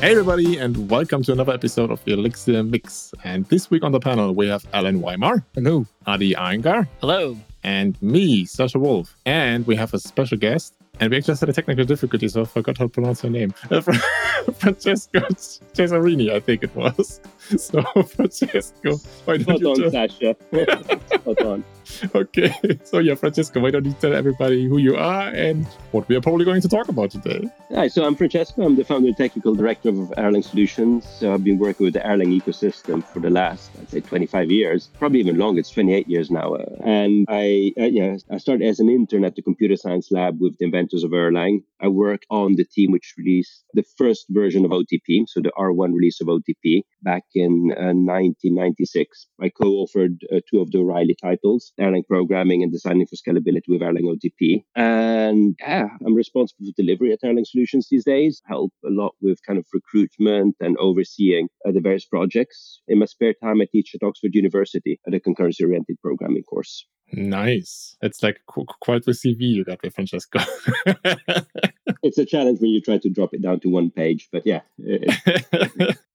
Hey, everybody, and welcome to another episode of Elixir Mix. And this week on the panel, we have Allen Wyma. Hello. Adi Iyengar. Hello. And me, Sascha Wolf. And we have a special guest. And we just had a technical difficulty, so I forgot how to pronounce her name. Francesco Cesarini, I think it was. So, Francesco, why don't Hold you on, tell... Sascha. Hold on. Okay, so yeah, Francesco, why don't you tell everybody who you are and what we are probably going to talk about today? Hi, so I'm Francesco. I'm the founder and technical director of Erlang Solutions. So I've been working with the Erlang ecosystem for the last, I'd say, 25 years, probably even longer. It's 28 years now. And I, uh, yeah, I started as an intern at the computer science lab with the inventors of Erlang. I worked on the team which released the first version of OTP, so the R1 release of OTP back in uh, 1996. I co-authored uh, two of the O'Reilly titles, Erlang Programming and Designing for Scalability with Erlang OTP. And yeah, I'm responsible for delivery at Erlang Solutions these days. Help a lot with kind of recruitment and overseeing uh, the various projects. In my spare time, I teach at Oxford University at a concurrency-oriented programming course. Nice. It's like qu- quite the CV you got with Francesco. it's a challenge when you try to drop it down to one page, but yeah.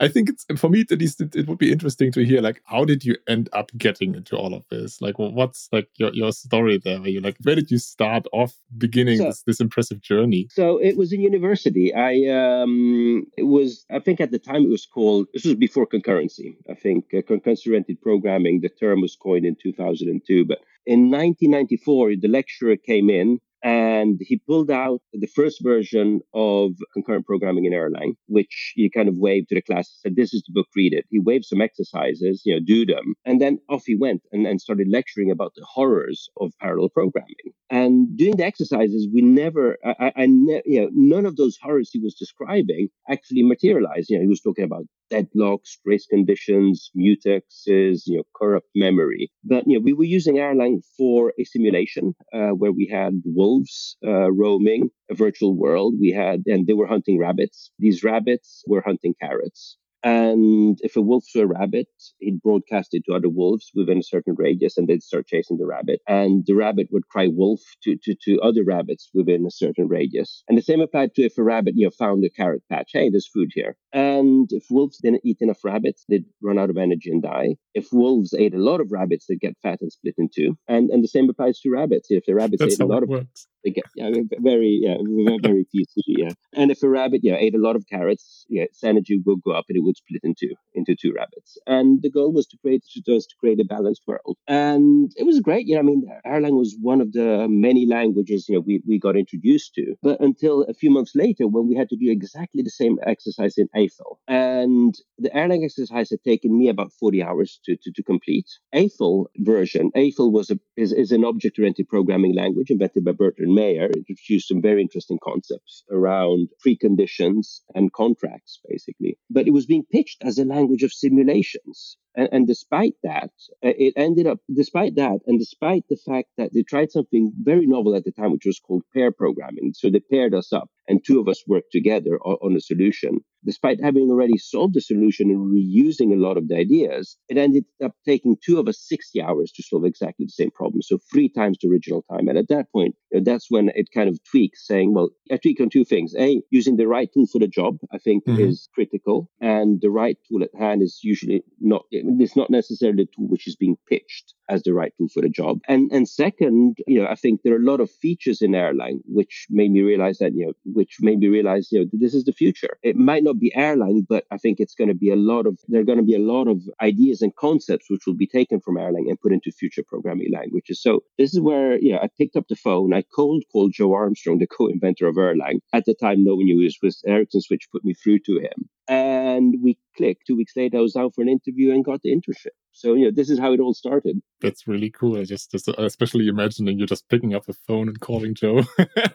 I think it's for me at least it, it, would be interesting to hear like how did you end up getting into all of this? Like what's like your, your story there? Where you like where did you start off beginning so, this, this impressive journey? So it was in university. I um it was I think at the time it was called this was before concurrency. I think uh, concurrency programming the term was coined in 2002, but in 1994 the lecturer came in and he pulled out the first version of concurrent programming in Erlang, which he kind of waved to the class, said, This is the book, read it. He waved some exercises, you know, do them. And then off he went and, and started lecturing about the horrors of parallel programming. And doing the exercises, we never, I, I ne- you know, none of those horrors he was describing actually materialized. You know, he was talking about deadlocks, race conditions, mutexes, you know, corrupt memory. But, you know, we were using Erlang for a simulation uh, where we had wolves uh, roaming a virtual world. We had, and they were hunting rabbits. These rabbits were hunting carrots. And if a wolf saw a rabbit, he'd broadcast it to other wolves within a certain radius and they'd start chasing the rabbit. And the rabbit would cry wolf to, to, to other rabbits within a certain radius. And the same applied to if a rabbit, you know, found a carrot patch. Hey, there's food here. And if wolves didn't eat enough rabbits, they'd run out of energy and die. If wolves ate a lot of rabbits, they'd get fat and split in two. And and the same applies to rabbits. If the rabbits That's ate a lot of works. They get yeah, very yeah, very peaceful. Yeah, and if a rabbit yeah ate a lot of carrots, yeah, its energy would go up and it would split into into two rabbits. And the goal was to create was to create a balanced world. And it was great. You know, I mean, Erlang was one of the many languages you know we we got introduced to. But until a few months later, when we had to do exactly the same exercise in Eiffel, and the Erlang exercise had taken me about forty hours to to, to complete. Eiffel version. Eiffel was a is, is an object-oriented programming language invented by Bertrand Meyer introduced some very interesting concepts around preconditions and contracts, basically. But it was being pitched as a language of simulations. And, and, despite that, uh, it ended up, despite that, and despite the fact that they tried something very novel at the time, which was called pair programming. So they paired us up and two of us worked together on, on a solution. Despite having already solved the solution and reusing a lot of the ideas, it ended up taking two of us 60 hours to solve exactly the same problem. So three times the original time. And at that point, you know, that's when it kind of tweaks, saying, well, I tweak on two things. A, using the right tool for the job, I think mm-hmm. is critical. And the right tool at hand is usually not, it's not necessarily the tool which is being pitched as the right tool for the job. And and second, you know, I think there are a lot of features in Erlang which made me realize that, you know, which made me realize, you know, this is the future. It might not be Erlang, but I think it's going to be a lot of there are going to be a lot of ideas and concepts which will be taken from Erlang and put into future programming languages. So this is where, you know, I picked up the phone, I cold called Joe Armstrong, the co-inventor of Erlang. At the time, no one knew it was Ericsson Switch put me through to him. And we clicked. Two weeks later, I was out for an interview and got the internship. So, you know, this is how it all started. That's really cool. I just, just especially imagining you're just picking up a phone and calling Joe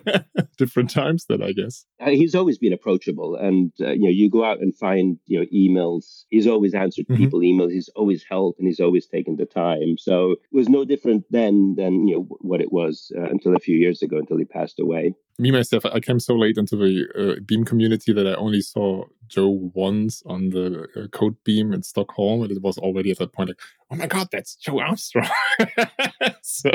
different times then, I guess. Uh, he's always been approachable. And, uh, you know, you go out and find, you know, emails. He's always answered mm-hmm. people emails. He's always helped and he's always taken the time. So it was no different then than, you know, what it was uh, until a few years ago, until he passed away me myself, I came so late into the uh, Beam community that I only saw Joe once on the uh, Code BEAM in Stockholm, and it was already at that point like, oh my god, that's Joe Armstrong. so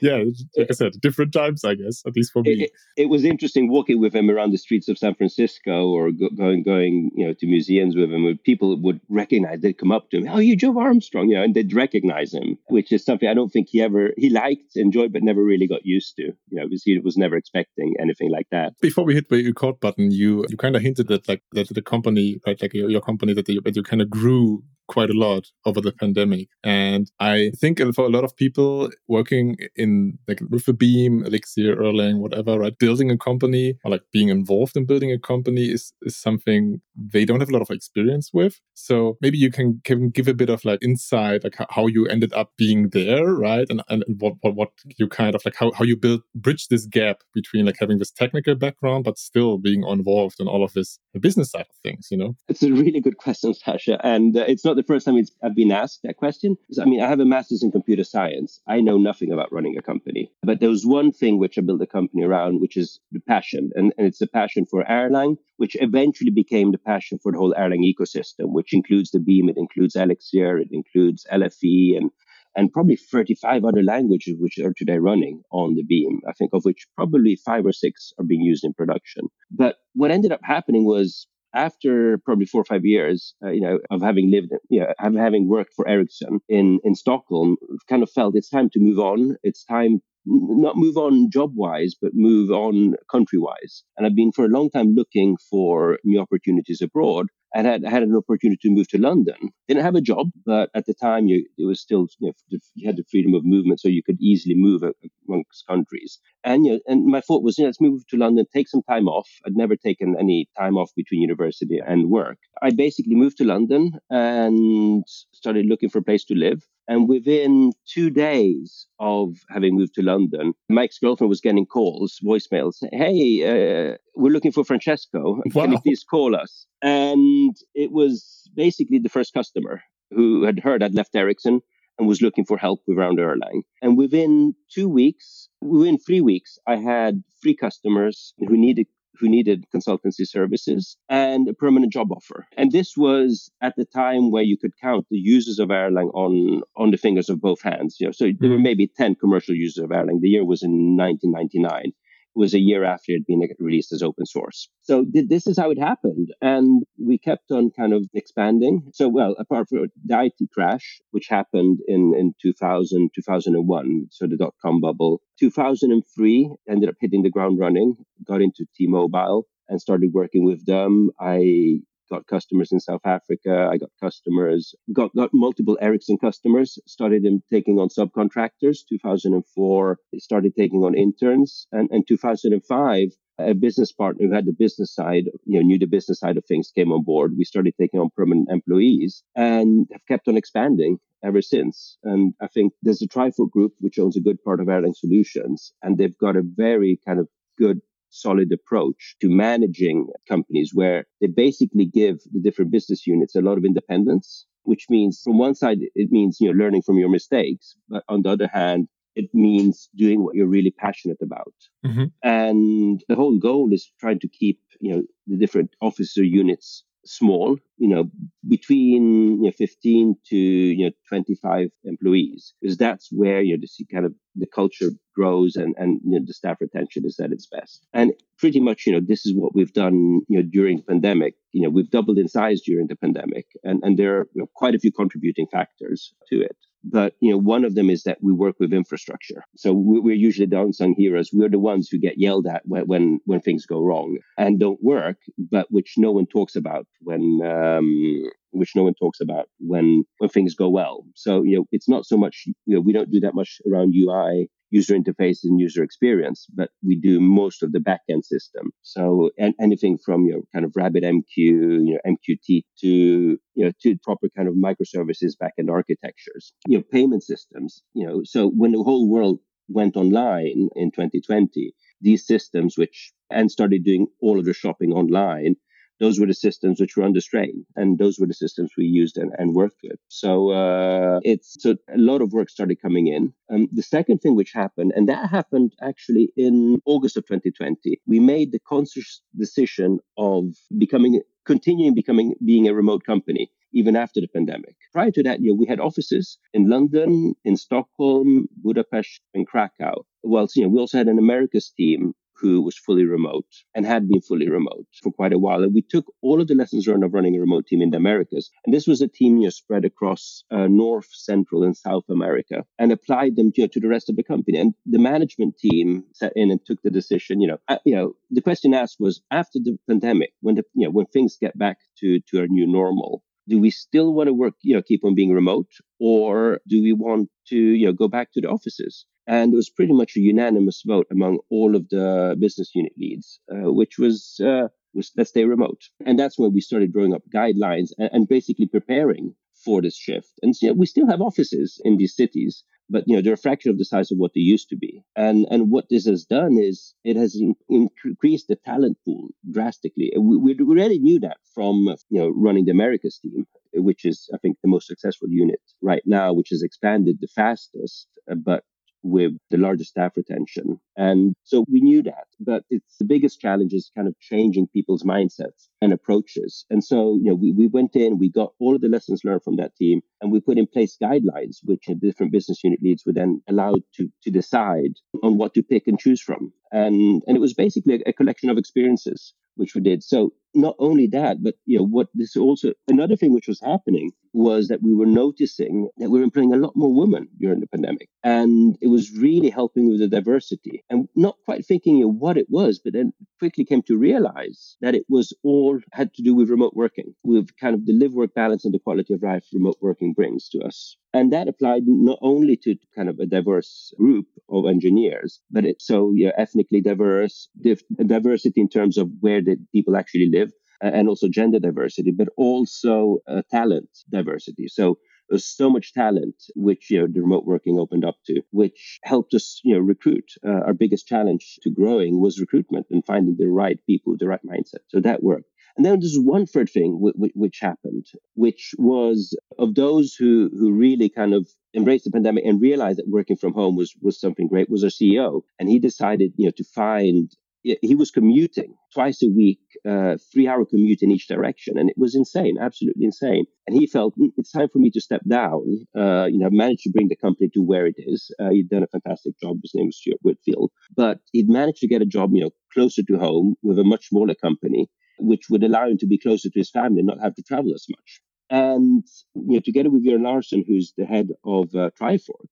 yeah, like I said, different times, I guess, at least for me. It, it, was interesting walking with him around the streets of San Francisco or go, going going you know to museums with him. Where people would recognize, they'd come up to him, oh, you Joe Armstrong, you know, and they'd recognize him, which is something I don't think he ever he liked, enjoyed, but never really got used to. You know, because he was never expecting anything like that. Before we hit the record button, you you kind of hinted that like that the company, right, like your, your company, that, you, that you kind of grew quite a lot over the pandemic. And I think for a lot of people working in like with a beam, Elixir, Erlang, whatever, right, building a company or like being involved in building a company is, is something they don't have a lot of experience with. So maybe you can, can give a bit of like insight, like how you ended up being there, right? And, and what, what, what you kind of like, how, how you build, bridge this gap between like having this technical background, but still being involved in all of this business side of things, you know? It's a really good question, Sascha. And uh, it's not the first time I've been asked that question. I mean, I have a master's in computer science. I know nothing about running a company, but there was one thing which I built a company around, which is the passion. And, and it's the passion for Erlang, which eventually became the passion for the whole Erlang ecosystem, which includes the Beam, it includes Elixir, it includes LFE, and and probably 35 other languages which are today running on the beam i think of which probably five or six are being used in production but what ended up happening was after probably four or five years, uh, you know, of having lived, you know, having worked for Ericsson in in Stockholm, kind of felt it's time to move on. It's time not move on job wise, but move on country wise. And I've been for a long time looking for new opportunities abroad and had had an opportunity to move to London. Didn't have a job, but at the time you it was still you, know, you had the freedom of movement, so you could easily move amongst countries. And you know, and my thought was, you know, let's move to London, take some time off. I'd never taken any time off between university and work. I basically moved to London and started looking for a place to live. And within two days of having moved to London, my ex girlfriend was getting calls, voicemails. Hey, uh, we're looking for Francesco. Wow. Can you please call us? And it was basically the first customer who had heard I'd left Ericsson and was looking for help with around Erlang. And within two weeks, within three weeks, I had three customers who needed who needed consultancy services and a permanent job offer. And this was at the time where you could count the users of Erlang on, on the fingers of both hands. You know, so there were mm-hmm. maybe 10 commercial users of Erlang. The year was in 1999 was a year after it had been released as open source. So th- this is how it happened. And we kept on kind of expanding. So, well, apart from the IT crash, which happened in, in 2000, 2001, so the dot com bubble, 2003 ended up hitting the ground running, got into T Mobile and started working with them. I got customers in South Africa. I got customers, got, got multiple Ericsson customers, started taking on subcontractors. 2004, started taking on interns. And, and 2005, a business partner who had the business side, you know, knew the business side of things came on board. We started taking on permanent employees and have kept on expanding ever since. And I think there's a Trifork group, which owns a good part of Erlang Solutions, and they've got a very kind of good solid approach to managing companies where they basically give the different business units a lot of independence, which means from one side, it means, you know, learning from your mistakes. But on the other hand, it means doing what you're really passionate about. Mm-hmm. And the whole goal is trying to keep, you know, the different officer units small, you know, between you know, 15 to you know 25 employees, because that's where you know the kind of the culture grows and and you know, the staff retention is at its best. And pretty much, you know, this is what we've done, you know, during the pandemic. You know, we've doubled in size during the pandemic, and and there are you know, quite a few contributing factors to it. But you know, one of them is that we work with infrastructure. So we're usually the unsung heroes. We're the ones who get yelled at when when, things go wrong and don't work, but which no one talks about when um, which no one talks about when when things go well. So you know, it's not so much you know we don't do that much around UI user interface and user experience, but we do most of the backend system. So and anything from your know kind of RabbitMQ, you know MQT to you know to proper kind of microservices backend architectures, you know payment systems. You know, so when the whole world went online in 2020, these systems which and started doing all of the shopping online those were the systems which were under strain and those were the systems we used and, and worked with so uh, it's so a lot of work started coming in um, the second thing which happened and that happened actually in august of 2020 we made the conscious decision of becoming continuing becoming being a remote company even after the pandemic. Prior to that, know, we had offices in London, in Stockholm, Budapest, and Krakow. Well, you know, we also had an Americas team who was fully remote and had been fully remote for quite a while. And we took all of the lessons learned of running a remote team in the Americas. And this was a team you know, spread across uh, North, Central, and South America and applied them you know, to the rest of the company. And the management team sat in and took the decision. You know, uh, you know, the question asked was after the pandemic, when the you know when things get back to to our new normal, do we still want to work, you know, keep on being remote, or do we want to, you know, go back to the offices? And it was pretty much a unanimous vote among all of the business unit leads, uh, which was uh, was let's stay remote. And that's when we started drawing up guidelines and, and basically preparing for this shift. And you know, we still have offices in these cities, but you know they're a fraction of the size of what they used to be. And and what this has done is it has in, increased the talent pool drastically. We, we already knew that from you know running the Americas team, which is I think the most successful unit right now, which has expanded the fastest. Uh, but with the largest staff retention. And so we knew that, but it's the biggest challenge is kind of changing people's mindsets and approaches. And so, you know, we, we went in, we got all of the lessons learned from that team, and we put in place guidelines, which the different business unit leads were then allowed to, to decide on what to pick and choose from. And, and it was basically a, a collection of experiences which we did. So not only that, but you know what this also another thing which was happening was that we were noticing that we were employing a lot more women during the pandemic, and it was really helping with the diversity. And not quite thinking of what it was, but then quickly came to realize that it was all had to do with remote working, with kind of the live work balance and the quality of life remote working brings to us. And that applied not only to kind of a diverse group of engineers, but it's so you know, ethnically diverse, div- diversity in terms of where the people actually live, and also gender diversity, but also uh, talent diversity. So there's so much talent which you know the remote working opened up to, which helped us you know recruit. Uh, our biggest challenge to growing was recruitment and finding the right people, the right mindset. So that worked. And then there's one third thing which, which happened, which was of those who, who really kind of embraced the pandemic and realized that working from home was, was something great was our CEO. And he decided, you know, to find he was commuting twice a week, uh, three hour commute in each direction. And it was insane, absolutely insane. And he felt mm, it's time for me to step down. Uh, you know, managed to bring the company to where it is. Uh, he'd done a fantastic job. His name was Stuart Whitfield, but he'd managed to get a job, you know, closer to home with a much smaller company which would allow him to be closer to his family and not have to travel as much. And you know, together with Jörn Larson, who's the head of uh,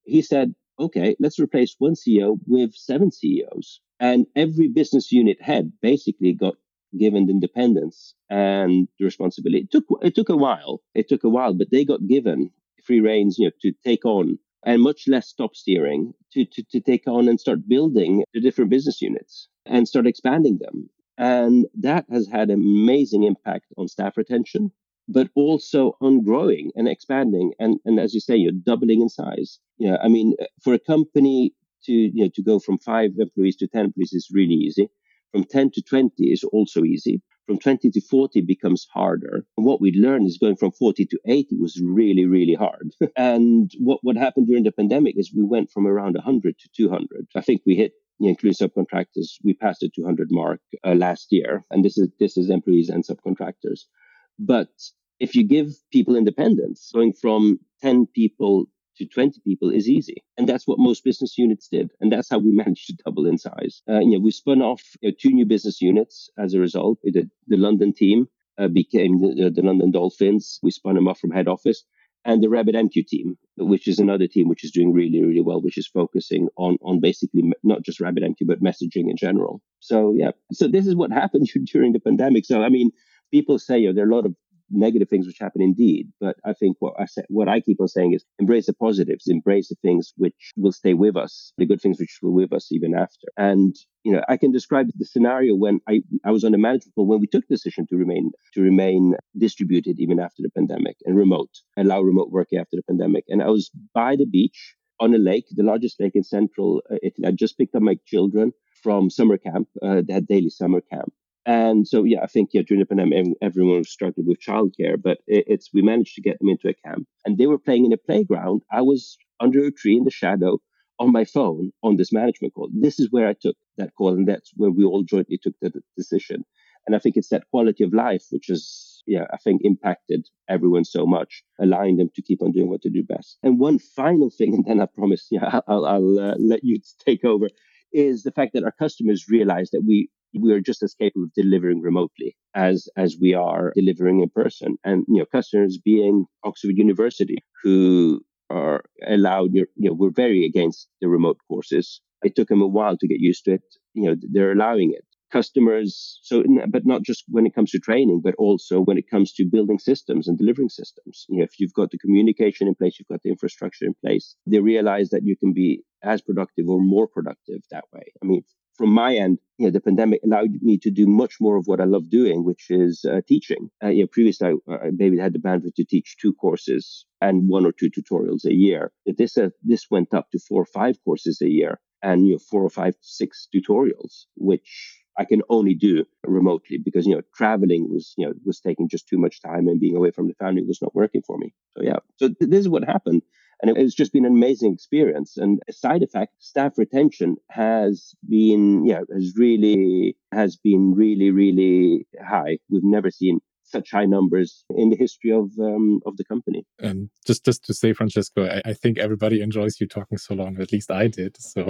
he said, okay, let's replace one CEO with seven CEOs. And every business unit head basically got given independence and responsibility. It took, it took a while. It took a while, but they got given free reins, you know, to take on and much less stop steering to, to, to take on and start building the different business units and start expanding them. And that has had an amazing impact on staff retention, but also on growing and expanding. And, and as you say, you're doubling in size. Yeah, I mean, for a company to, you know, to go from five employees to 10 employees is really easy. From 10 to 20 is also easy. From 20 to 40 becomes harder. And what we learned is going from 40 to 80 was really, really hard. and what, what happened during the pandemic is we went from around 100 to 200. I think we hit including subcontractors, we passed the 200 mark uh, last year, and this is this is employees and subcontractors. But if you give people independence, going from 10 people to 20 people is easy, and that's what most business units did, and that's how we managed to double in size. Uh, you know, we spun off you know, two new business units as a result. The, the London team uh, became the, the London Dolphins. We spun them off from head office and the RabbitMQ team, which is another team which is doing really, really well, which is focusing on on basically not just RabbitMQ but messaging in general. So yeah, so this is what happened during the pandemic. So I mean, people say there are a lot of negative things which happen indeed. But I think what I say, what I keep on saying is embrace the positives, embrace the things which will stay with us, the good things which will with us even after. And you know, I can describe the scenario when I, I was on the management board when we took the decision to remain to remain distributed even after the pandemic and remote, allow remote working after the pandemic. And I was by the beach on a lake, the largest lake in central uh, Italy. I just picked up my children from summer camp, uh, daily summer camp. And so, yeah, I think yeah, during the pandemic, everyone was struggling with childcare, but it's we managed to get them into a camp, and they were playing in a playground. I was under a tree in the shadow on my phone on this management call. This is where I took that call, and that's where we all jointly took the decision. And I think it's that quality of life which is yeah, I think impacted everyone so much, allowing them to keep on doing what they do best. And one final thing, and then I promise, yeah, I'll, I'll uh, let you take over, is the fact that our customers realize that we we are just as capable of delivering remotely as as we are delivering in person. And you know, customers being Oxford University, who are allowed, you know, we're very against the remote courses. It took them a while to get used to it. You know, they're allowing it customers so but not just when it comes to training but also when it comes to building systems and delivering systems you know if you've got the communication in place you've got the infrastructure in place they realize that you can be as productive or more productive that way i mean from my end, you know, the pandemic allowed me to do much more of what I love doing, which is uh, teaching. Uh, you know, previously I, I maybe had the bandwidth to teach two courses and one or two tutorials a year. This uh, this went up to four or five courses a year, and you know, four or five, six tutorials, which I can only do remotely because you know traveling was you know was taking just too much time and being away from the family was not working for me. So yeah, so th- this is what happened, and it's just been an amazing experience. And a side effect, staff retention has been yeah has really has been really really high. We've never seen such high numbers in the history of um, of the company. And just just to say, Francesco, I, I, think everybody enjoys you talking so long. At least I did. So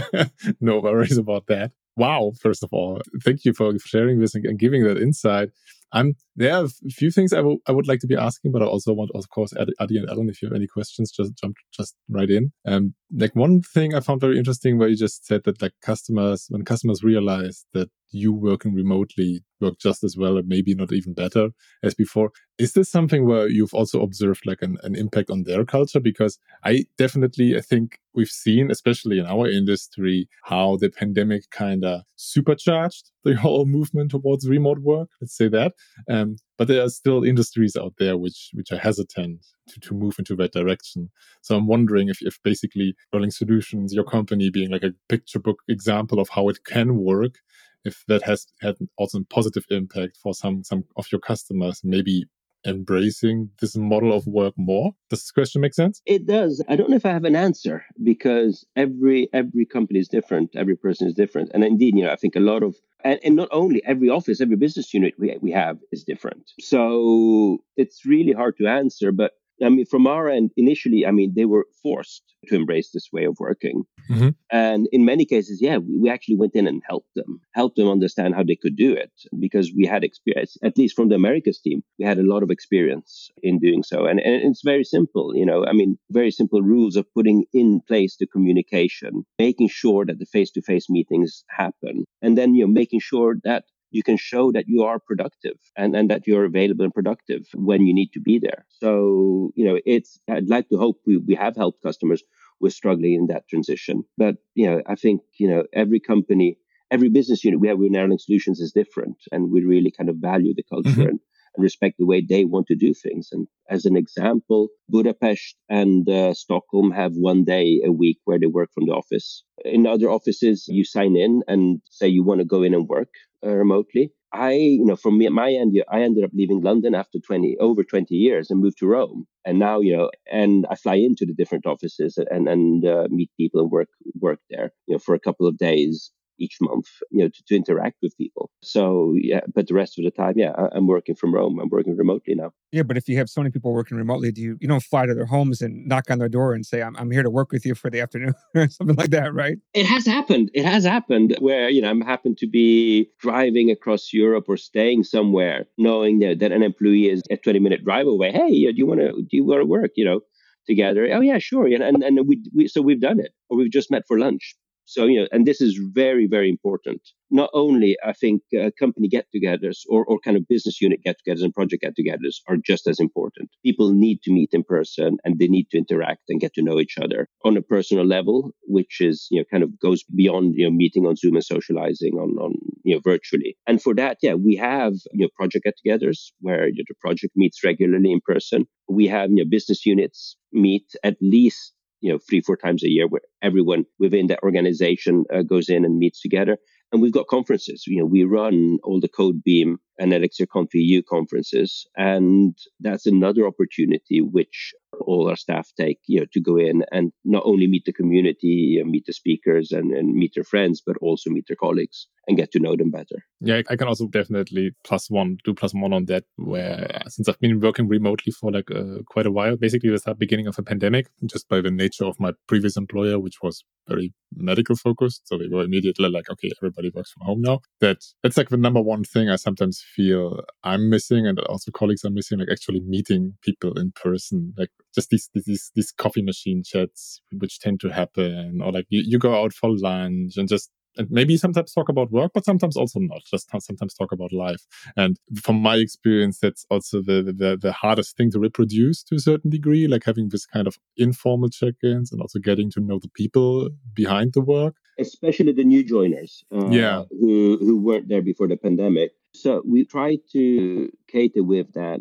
no worries about that wow, first of all, thank you for sharing this and, giving that insight. I'm there are a few things I, I would like to be asking, but I also want, of course, Adi and Allen, if you have any questions, just jump just right in. Um, like one thing I found very interesting where you just said that like customers, when customers realize that you working remotely work just as well and maybe not even better as before. Is this something where you've also observed like an, an impact on their culture? Because I definitely, I think we've seen, especially in our industry, how the pandemic kind of supercharged the whole movement towards remote work. Let's say that. Um, but there are still industries out there which which are hesitant to, to move into that direction. So I'm wondering if, if basically Erlang Solutions, your company being like a picture book example of how it can work, if that has had also a positive impact for some some of your customers, maybe embracing this model of work more. Does this question make sense? It does. I don't know if i have an answer because every every company is different. Every person is different. And indeed you know i think a lot of and, and not only every office every business unit we, we have is different. So it's really hard to answer but I mean, from our end, initially, I mean, they were forced to embrace this way of working. Mm-hmm. And in many cases, yeah, we, we, actually went in and helped them, helped them understand how they could do it because we had experience, at least from the Americas team, we had a lot of experience in doing so. And, and it's very simple, you know, I mean, very simple rules of putting in place the communication, making sure that the face to face meetings happen, and then, you know, making sure that you can show that you are productive and, and that you're available and productive when you need to be there. So, you know, it's, I'd like to hope we, we have helped customers who are struggling in that transition. But, you know, I think, you know, every company, every business unit we have with Erlang Solutions is different. And we really kind of value the culture mm-hmm. and respect the way they want to do things. And as an example, Budapest and uh, Stockholm have one day a week where they work from the office. In other offices, you sign in and say you want to go in and work uh, remotely. I, you know, from me, my end, I ended up leaving London after 20, over 20 years and moved to Rome. And now, you know, and I fly into the different offices and, and uh, meet people and work, work there, you know, for a couple of days each month, you know, to, to interact with people. So yeah, but the rest of the time, yeah, I, am working from Rome. I'm working remotely now. Yeah, but if you have so many people working remotely, do you you don't fly to their homes and knock on their door and say, "I'm I'm here to work with you for the afternoon" or something like that, right? It has happened. It has happened where you know I'm happen to be driving across Europe or staying somewhere, knowing that, that an employee is a 20 minute drive away. Hey, uh, do you want to do you want to work? You know together. Oh yeah, sure. And and, and we, we so we've done it, or we've just met for lunch. So, you know, and this is very, very important. Not only, I think, uh, company get togethers or, or kind of business unit get togethers and project get togethers are just as important. People need to meet in person and they need to interact and get to know each other on a personal level, which is, you know, kind of goes beyond, you know, meeting on Zoom and socializing on, on you know, virtually. And for that, yeah, we have, you know, project get togethers where you know, the project meets regularly in person. We have, you know, business units meet at least you know three four times a year where everyone within that organization uh, goes in and meets together. And we've got conferences. You know we run all the Code BEAM and Elixir Conf EU conferences. And that's another opportunity which all our staff take, you know, to go in and not only meet the community, meet the speakers and, and meet their friends, but also meet their colleagues and get to know them better. Yeah, I can also definitely plus one, do plus one on that. Where since I've been working remotely for like uh, quite a while, basically with the beginning of a pandemic, just by the nature of my previous employer, which was very medical focused, so they were immediately like, okay, everybody works from home now. That that's like the number one thing I sometimes feel I'm missing, and also colleagues are missing, like actually meeting people in person, like just these these these coffee machine chats which tend to happen, or like you, you go out for lunch and just and maybe sometimes talk about work, but sometimes also not. Just sometimes talk about life. And from my experience, that's also the, the, the hardest thing to reproduce to a certain degree, like having this kind of informal check-ins and also getting to know the people behind the work. Especially the new joiners, uh, yeah, who who weren't there before the pandemic. So we try to cater with that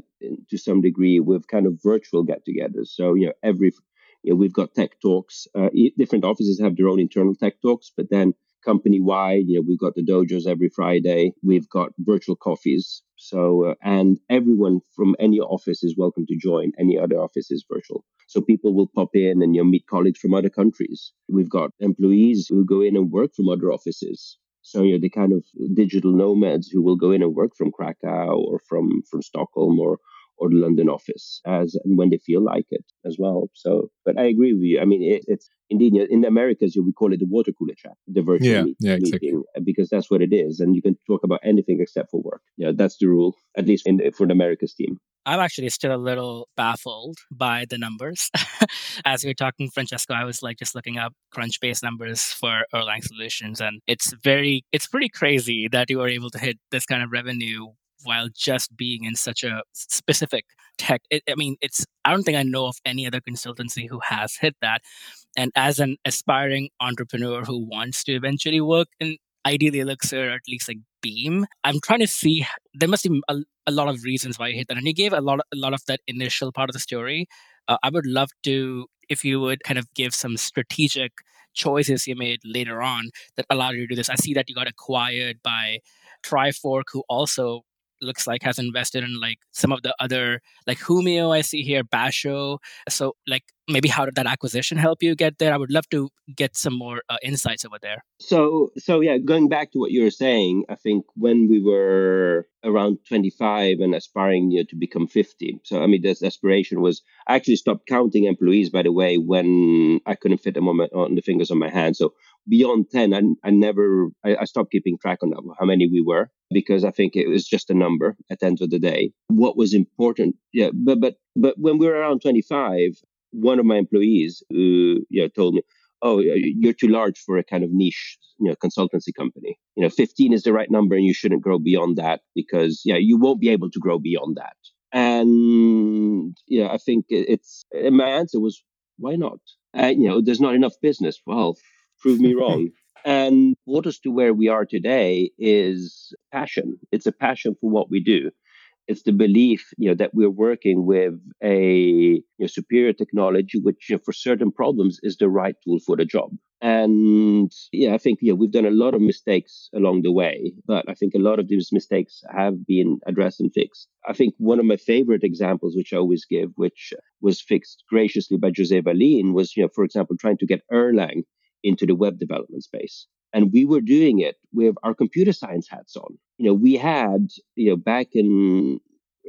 to some degree with kind of virtual get-togethers. So you know every you know, we've got tech talks. Uh, different offices have their own internal tech talks, but then company wide. You know, we've got the dojos every Friday. We've got virtual coffees. So, uh, and everyone from any office is welcome to join. Any other office is virtual. So people will pop in and you know, meet colleagues from other countries. We've got employees who go in and work from other offices. So you know the kind of digital nomads who will go in and work from Krakow or from from Stockholm or or the London office as and when they feel like it as well. So, but I agree with you. I mean, it, it's indeed in the Americas, you we call it the water cooler chat, the virtual yeah, meet, yeah, meeting, exactly. because that's what it is, and you can talk about anything except for work. Yeah, that's the rule, at least in for the Americas team. I'm actually still a little baffled by the numbers. As we were talking, Francesco, I was like just looking up Crunchbase numbers for Erlang solutions, and it's very, it's pretty crazy that you are able to hit this kind of revenue while just being in such a specific tech. It, I mean, it's, I don't think I know of any other consultancy who has hit that. And as an aspiring entrepreneur who wants to eventually work in ideally Elixir or at least like Beam, I'm trying to see, there must be a, a lot of reasons why you hit that. And you gave a lot, a lot of that initial part of the story. Uh, I would love to, if you would kind of give some strategic choices you made later on that allowed you to do this. I see that you got acquired by Trifork, who also looks like has invested in like some of the other like Humio I see here, Basho. So like maybe how did that acquisition help you get there? I would love to get some more uh, insights over there. So so yeah, going back to what you were saying, I think when we were around 25 and aspiring you know, to become 50. So I mean, this aspiration was I actually stopped counting employees by the way when I couldn't fit them on, my, on the fingers on my hand. So beyond 10, I, I never I, I stopped keeping track on how many we were because I think it was just a number at the end of the day. What was important, yeah, but but but when we were around 25, one of my employees who you know, told me, "Oh, you're too large for a kind of niche, you know, consultancy company. You know, 15 is the right number, and you shouldn't grow beyond that because yeah, you won't be able to grow beyond that." And yeah, I think it's and my answer was, "Why not? Uh, you know, there's not enough business." Well, prove me wrong. And what us to where we are today is passion. It's a passion for what we do. It's the belief, you know, that we're working with a you know, superior technology, which you know, for certain problems is the right tool for the job. And yeah, I think we've done a lot of mistakes along the way, but I think a lot of these mistakes have been addressed and fixed. I think one of my favorite examples, which I always give, which was fixed graciously by Jose Valim, was you know, for example, trying to get Erlang into the web development space. And we were doing it with our computer science hats on. You know, we had, you know, back in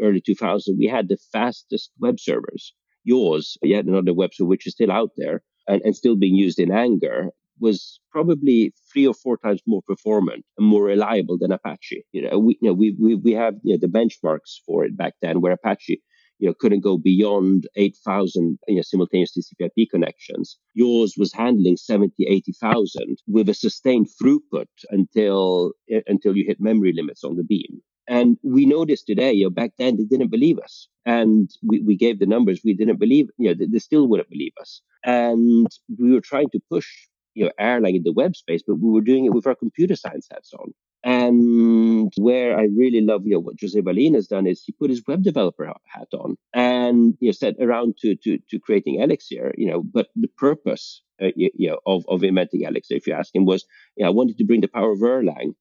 early 2000, we had the fastest web servers. Yaws, yet another web server, which is still out there and, and still being used in anger, was probably three or four times more performant and more reliable than Apache. You know, we, you know, we, we, we have you know, the benchmarks for it back then, where Apache you know, couldn't go beyond 8,000 you know, simultaneous TCP/IP connections. Yaws was handling 70, 80,000 with a sustained throughput until eh, until you hit memory limits on the beam. And we know this today. You know, back then they didn't believe us, and we, we gave the numbers. We didn't believe. You know, they, they still wouldn't believe us. And we were trying to push you know Erlang in the web space, but we were doing it with our computer science hats on. And where I really love, you know, what Jose Valim has done is he put his web developer hat on and you know set around to to to creating Elixir, you know. But the purpose, uh, you, you, know, of of inventing Elixir, if you ask him, was, you know, I wanted to bring the power of Erlang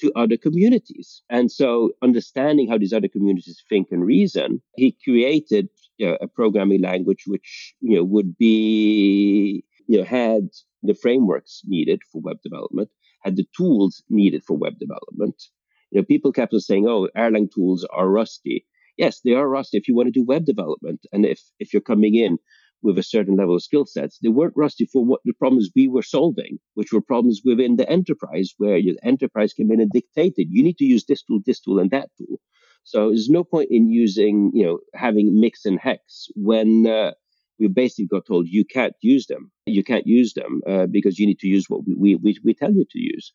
to other communities. And so, understanding how these other communities think and reason, he created you know, a programming language which you know would be you know had the frameworks needed for web development, had the tools needed for web development. You know, people kept on saying, "Oh, Erlang tools are rusty." Yes, they are rusty if you want to do web development, and if if you're coming in with a certain level of skill sets. They weren't rusty for what the problems we were solving, which were problems within the enterprise, where the enterprise came in and dictated, you need to use this tool, this tool, and that tool. So there's no point in using, you know, having mix and hex when uh, we basically got told you can't use them. You can't use them uh, because you need to use what we, we, we tell you to use.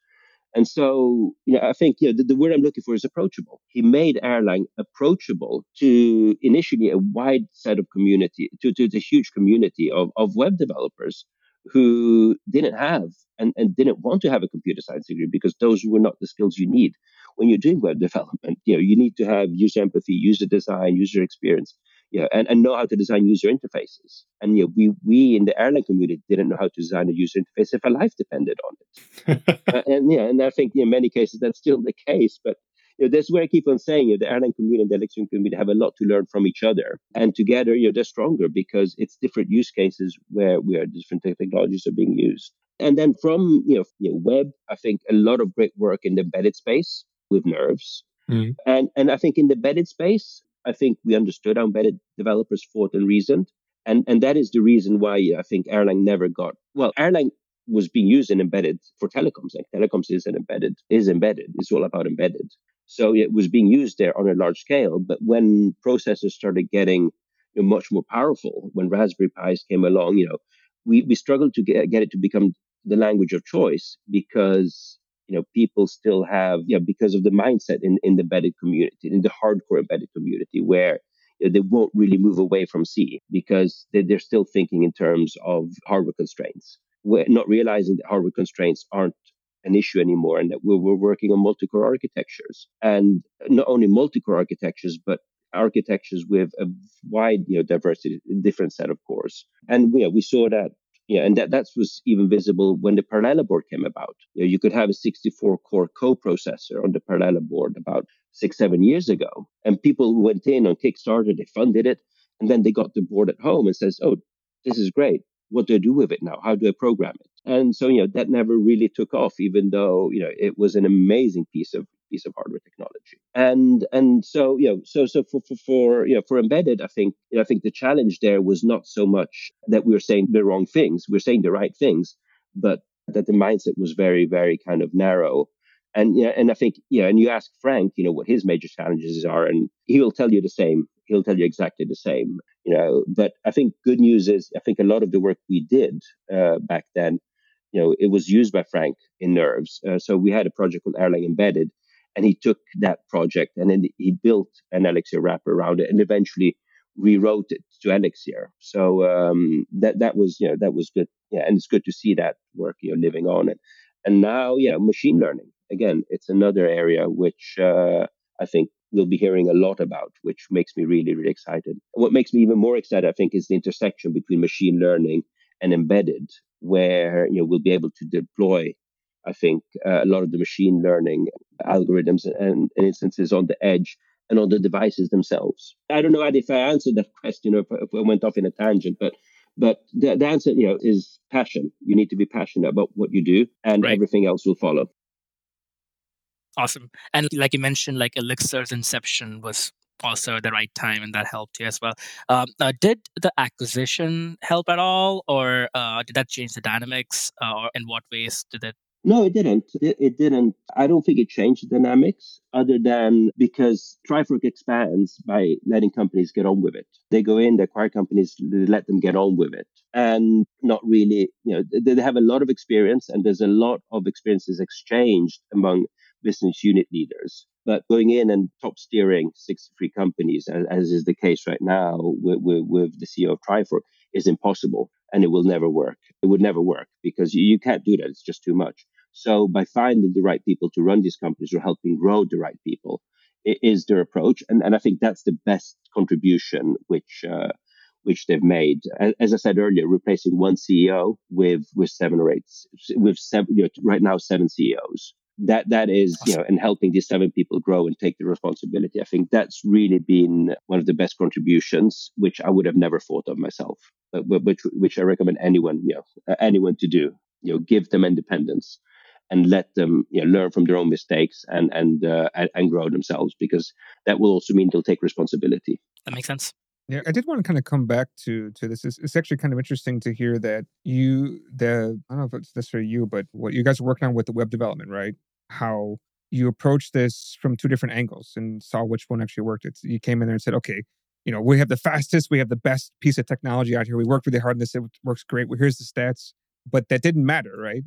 And so, you know, I think you know, the, the, word I'm looking for is approachable. He made Erlang approachable to initially a wide set of community, to, to the huge community of, of web developers who didn't have and, and didn't want to have a computer science degree because those were not the skills you need when you're doing web development. You know, you need to have user empathy, user design, user experience you know, and, and know how to design user interfaces. And you know, we we in the Erlang community didn't know how to design a user interface if our life depended on it. uh, and yeah, and I think in many cases that's still the case. But you know, that's where I keep on saying you know, the Erlang community and the Elixir community have a lot to learn from each other. And together, you know, they're stronger because it's different use cases where where different technologies are being used. And then from you know, you know web, I think a lot of great work in the embedded space with nerves. Mm. And and I think in the embedded space, I think we understood how embedded developers thought and reasoned. And, and that is the reason why I think Erlang never got, well, Erlang was being used in embedded for telecoms. Like telecoms is an embedded, is embedded. It's all about embedded. So it was being used there on a large scale. But when processors started getting you know, much more powerful, when Raspberry Pis came along, you know, we, we struggled to get, get it to become the language of choice because you know people still have yeah because of the mindset in, in the embedded community in the hardcore embedded community where you know, they won't really move away from c because they, they're still thinking in terms of hardware constraints. We're not realizing that hardware constraints aren't an issue anymore and that we're, we're working on multi-core architectures. And not only multi-core architectures but architectures with a wide you know diversity different set of cores. And you know, we saw that yeah, and that, that was even visible when the Parallella board came about. You, know, you could have a 64 core coprocessor on the Parallella board about six, seven years ago. And people went in on Kickstarter, they funded it, and then they got the board at home and says, oh, this is great. What do I do with it now? How do I program it? And so, you know, that never really took off, even though, you know, it was an amazing piece of piece of hardware technology. And and so you know so so for for, for you know for embedded, I think you know, I think the challenge there was not so much that we were saying the wrong things, we are saying the right things, but that the mindset was very very kind of narrow. And yeah, and I think yeah, and you ask Frank, you know, what his major challenges are, and he'll tell you the same. He'll tell you exactly the same, you know. But I think good news is I think a lot of the work we did uh, back then you know, it was used by Frank in Nerves. Uh, so we had a project called Erlang Embedded, and he took that project and then he built an Elixir wrapper around it and eventually rewrote it to Elixir. So um, that that was you know that was good. Yeah, and it's good to see that work you know living on it. And now, yeah, machine learning again. It's another area which uh, I think we'll be hearing a lot about, which makes me really really excited. What makes me even more excited, I think, is the intersection between machine learning and embedded, where you know we'll be able to deploy I think uh, a lot of the machine learning algorithms and, and, instances on the edge and on the devices themselves. I don't know if I answered that question or if, if I went off in a tangent, but but the, the, answer, you know, is passion. You need to be passionate about what you do, and right. everything else will follow. Awesome. And like you mentioned, like Elixir's inception was also the right time, and that helped you as well. Um, uh, did the acquisition help at all, or uh, did that change the dynamics, uh, or in what ways did it no, it didn't. It, it, didn't. I don't think it changed the dynamics other than because Trifork expands by letting companies get on with it. They go in, they acquire companies, they let them get on with it. And not really, you know, they, they have a lot of experience and there's a lot of experiences exchanged among business unit leaders. But going in and top steering 63 companies, as, as is the case right now with, with, with the CEO of Trifork, is impossible and it will never work. It would never work because you, you can't do that. It's just too much. So by finding the right people to run these companies or helping grow the right people is their approach. And, and I think that's the best contribution which, uh, which they've made. As I said earlier, replacing one CEO with, with seven or eight, with seven, you know, right now, seven CEOs. That that is you know and helping these seven people grow and take the responsibility. I think that's really been one of the best contributions which i would have never thought of myself but, but which which i recommend anyone you know anyone to do. You know give them independence and let them you know, learn from their own mistakes and and, uh, and and grow themselves because that will also mean they'll take responsibility. That makes sense yeah, I did want to kind of come back to to this. It's, it's, actually kind of interesting to hear that you the I don't know if it's necessarily you, but what you guys are working on with the web development, right? How you approach this from two different angles and saw which one actually worked. It's you came in there and said, okay, you know, we have the fastest, we have the best piece of technology out here. We worked really hard on this. It works great. Well, here's the stats, but that didn't matter, right?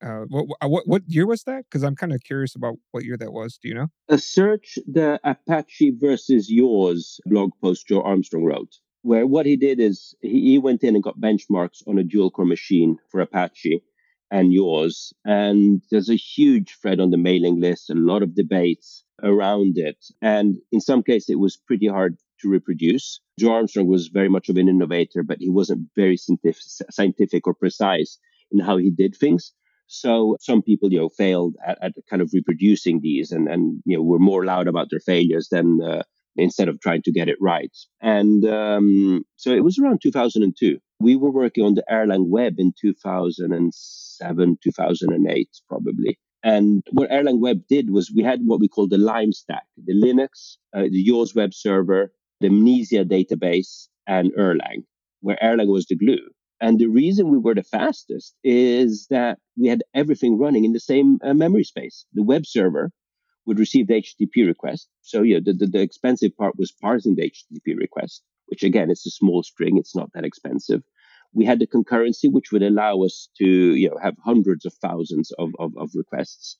Uh, what, what what year was that? Because I'm kind of curious about what year that was. Do you know? A search the Apache versus Yaws blog post Joe Armstrong wrote, where what he did is he, he went in and got benchmarks on a dual core machine for Apache and Yaws, and there's a huge thread on the mailing list, a lot of debates around it, and in some cases it was pretty hard to reproduce. Joe Armstrong was very much of an innovator, but he wasn't very scientific, scientific or precise in how he did things. So some people, you know, failed at, at kind of reproducing these and, and, you know, were more loud about their failures than uh, instead of trying to get it right. And um, so it was around 2002. We were working on the Erlang web in 2007, 2008, probably. And what Erlang Web did was we had what we call the LYME stack, the Linux, uh, the Yaws web server, the Mnesia database, and Erlang, where Erlang was the glue. And the reason we were the fastest is that we had everything running in the same uh, memory space. The web server would receive the HTTP request. So, yeah, the, the, the, expensive part was parsing the HTTP request, which again, it's a small string. It's not that expensive. We had the concurrency, which would allow us to, you know, have hundreds of thousands of, of, of requests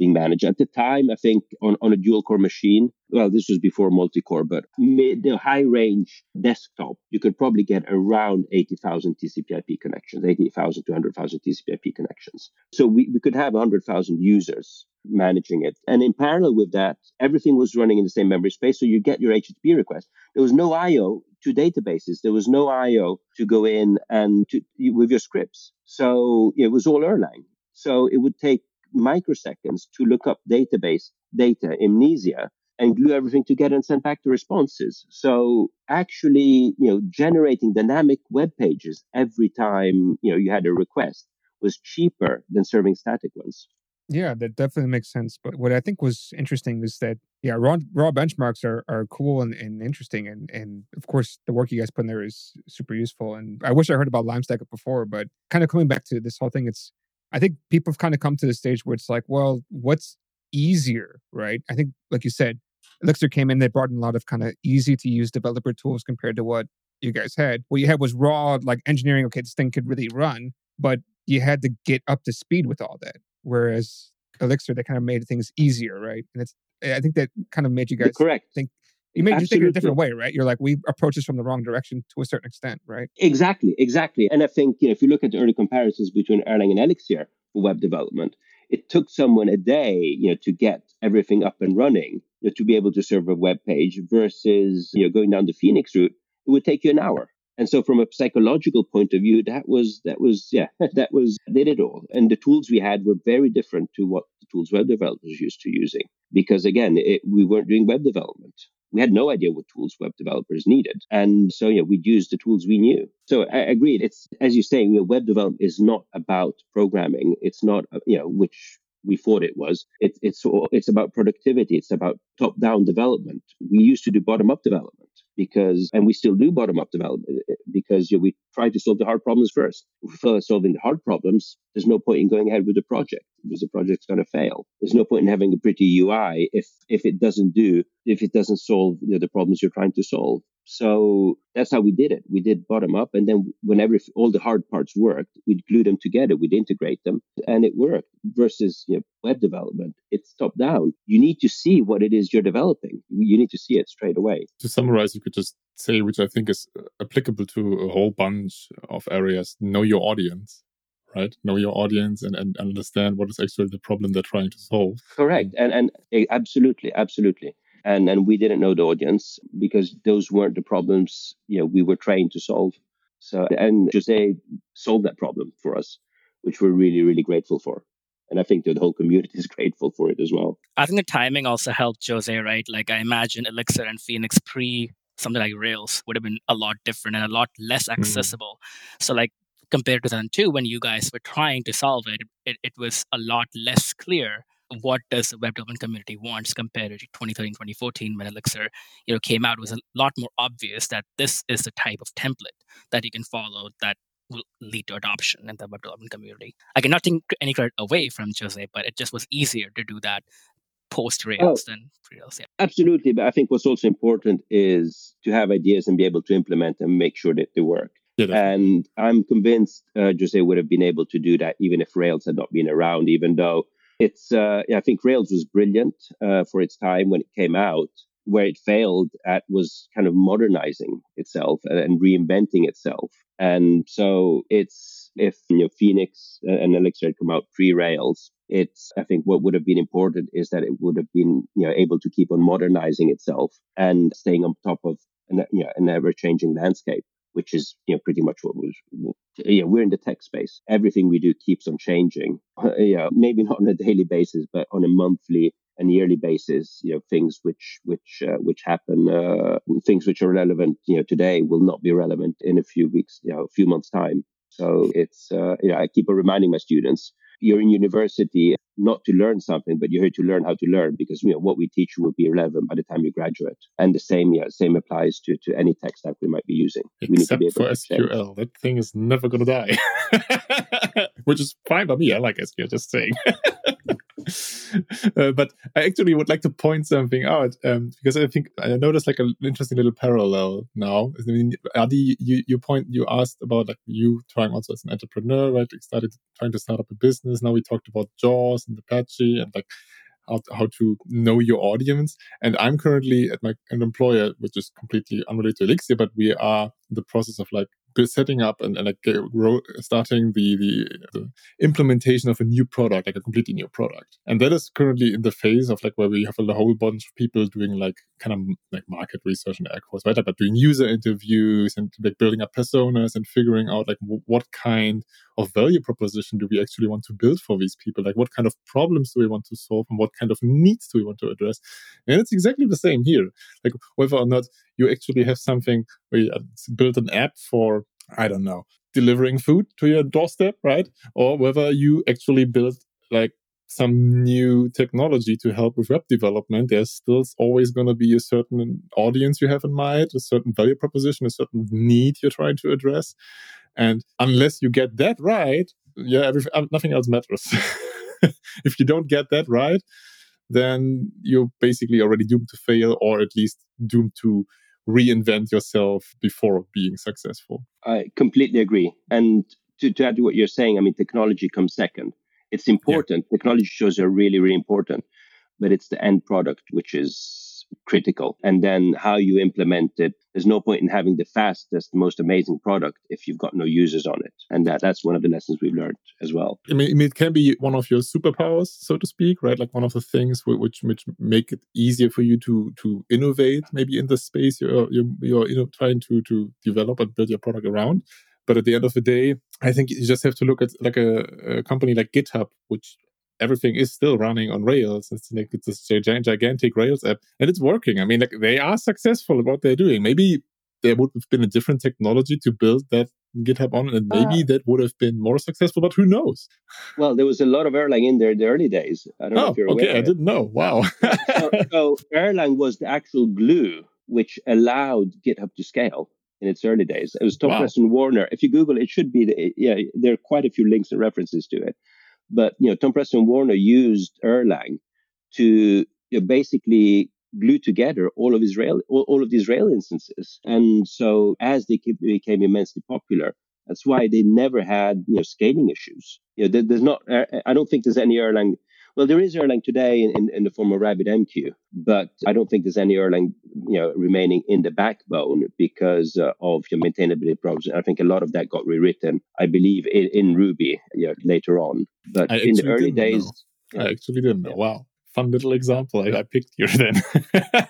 being managed. At the time, I think on, on a dual core machine, well, this was before multi core, but the high range desktop, you could probably get around 80,000 TCP IP connections, 80,000 to 100,000 TCP IP connections. So we, we could have 100,000 users managing it. And in parallel with that, everything was running in the same memory space. So you get your HTTP request. There was no IO to databases. There was no IO to go in and to, with your scripts. So it was all Erlang. So it would take microseconds to look up database data, Mnesia, and glue everything together and send back the responses. So actually, you know, generating dynamic web pages every time, you know, you had a request was cheaper than serving static ones. Yeah, that definitely makes sense. But what I think was interesting is that yeah, raw, raw benchmarks are, are cool and, and interesting, and and of course the work you guys put in there is super useful. And I wish I heard about LimeStack before, but kind of coming back to this whole thing, it's I think people have kind of come to the stage where it's like, well, what's easier, right? I think, like you said, Elixir came in, they brought in a lot of kind of easy to use developer tools compared to what you guys had. What you had was raw, like engineering, okay, this thing could really run, but you had to get up to speed with all that. Whereas Elixir, they kind of made things easier, right? And it's, I think that kind of made you guys correct. think you may just think it a different way, right? You're like, we approach this from the wrong direction to a certain extent, right? Exactly, exactly. And I think you know, if you look at the early comparisons between Erlang and Elixir for web development, it took someone a day, you know, to get everything up and running, you know, to be able to serve a web page versus you know going down the Phoenix route, it would take you an hour. And so from a psychological point of view, that was that was yeah, that was did it all. And the tools we had were very different to what the tools web developers used to using. Because again, it, we weren't doing web development we had no idea what tools web developers needed. And so, yeah, we'd use the tools we knew. So I agreed. It's, as you say, you know, web development is not about programming. It's not, uh, you know, which we thought it was. It, it's, it's about productivity. It's about top down development. We used to do bottom up development because, and we still do bottom up development eh, because you know, we try to solve the hard problems first. If we're solving the hard problems, there's no point in going ahead with the project because the project's going to fail. There's no point in having a pretty UI if if it doesn't do if it doesn't solve you know, the problems you're trying to solve. So that's how we did it. We did bottom up, and then whenever all the hard parts worked, we'd glue them together, we'd integrate them, and it worked. Versus you know, web development, it's top down. You need to see what it is you're developing. You need to see it straight away. To summarize, you could just say, which I think is uh, applicable to a whole bunch of areas: know your audience right? Know your audience and, and understand what is actually the problem they're trying to solve. Correct. And and eh, absolutely, absolutely and and we didn't know the audience because those weren't the problems you know we were trained to solve so and jose solved that problem for us which we're really really grateful for And I think the whole community is grateful for it as well. I think the timing also helped Jose, right? Like I imagine Elixir and Phoenix pre something like Rails would have been a lot different and a lot less mm. accessible. Mm. So like compared to then too, when you guys were trying to solve it, it, it was a lot less clear what does the web development community wants compared to 2013 2014 when elixir you know came out it was a lot more obvious that this is the type of template that you can follow that will lead to adoption in the web development community i cannot take any credit away from jose but it just was easier to do that post Rails oh, than Rails. Yeah. Absolutely. But I think what's also important is to have ideas and be able to implement and make sure that they work. Yeah, and I'm convinced uh, Jose would have been able to do that even if Rails had not been around, even though it's, uh, I think Rails was brilliant uh, for its time when it came out. Where it failed at was kind of modernizing itself and, and reinventing itself. And so it's, if you know, Phoenix and Elixir had come out pre Rails, it's i think what would have been important is that it would have been you know able to keep on modernizing itself and staying on top of an, you know, an ever changing landscape which is you know pretty much what was yeah we're in the tech space. Everything we do keeps on changing yeah maybe not on a daily basis but on a monthly and yearly basis you know things which which uh, which happen uh, things which are relevant you know today will not be relevant in a few weeks you know a few months time. So it's uh, know i keep reminding my students you're in university not to learn something, but you're here to learn how to learn because you know what we teach you will be relevant by the time you graduate. And the same, yeah, same applies to, to any tech stack we might be using. Except be for SQL, that thing is never gonna die, which is fine by me. I like SQL. Just saying. uh, but I actually would like to point something out um, because I think I noticed like an interesting little parallel now. I mean, Adi, you, you point you asked about like you trying also as an entrepreneur, right? Like started trying to start up a business. Now we talked about Yaws and Apache and like how, how to know your audience. And I'm currently at my an employer, which is completely unrelated to Elixir, but we are in the process of like setting up and, and like starting the, the, the implementation of a new product, like a completely new product. And that is currently in the phase of like where we have a whole bunch of people doing like kind of like market research and air quotes, right? But doing user interviews and like building up personas and figuring out like w- what kind of value proposition do we actually want to build for these people? Like what kind of problems do we want to solve and what kind of needs do we want to address? And it's exactly the same here. Like whether or not you actually have something where you uh, build an app for, I don't know, delivering food to your doorstep, right? Or whether you actually build like some new technology to help with web development, there's still always going to be a certain audience you have in mind, a certain value proposition, a certain need you're trying to address. And unless you get that right, yeah, uh, nothing else matters. if you don't get that right, then you're basically already doomed to fail or at least doomed to reinvent yourself before being successful. I completely agree. And to, to add to what you're saying, I mean, technology comes second. It's important. Yeah. Technology shows are really, really important, but it's the end product which is critical. And then how you implement it. There's no point in having the fastest, most amazing product if you've got no users on it. And that, that's one of the lessons we've learned as well. I mean, it can be one of your superpowers, so to speak, right? Like one of the things which which make it easier for you to to innovate, maybe in the space you're you're, you're you know trying to to develop and build your product around. But at the end of the day, I think you just have to look at like a, a company like GitHub, which everything is still running on Rails. It's like it's this gigantic Rails app, and it's working. I mean, like they are successful at what they're doing. Maybe there would have been a different technology to build that GitHub on, and maybe uh, that would have been more successful. But who knows? Well, there was a lot of Erlang in there in the early days. I don't oh, know if you're aware. Okay, I didn't know. Wow. so, so Erlang was the actual glue which allowed GitHub to scale in its early days. It was Tom wow. Preston Werner. If you Google it, it should be, the, yeah, there are quite a few links and references to it. But you know, Tom Preston Werner used Erlang to you know, basically glue together all of Israel, all, all of the Israel instances. And so as they became immensely popular, that's why they never had you know scaling issues. You know, there, there's not. I don't think there's any Erlang. Well, there is Erlang today in, in, in, the form of RabbitMQ, but I don't think there's any Erlang you know remaining in the backbone because uh, of your maintainability problems. I think a lot of that got rewritten, I believe, in, in Ruby you know, later on. But I in the early days, I actually didn't know. Wow, fun little example I, I picked here then.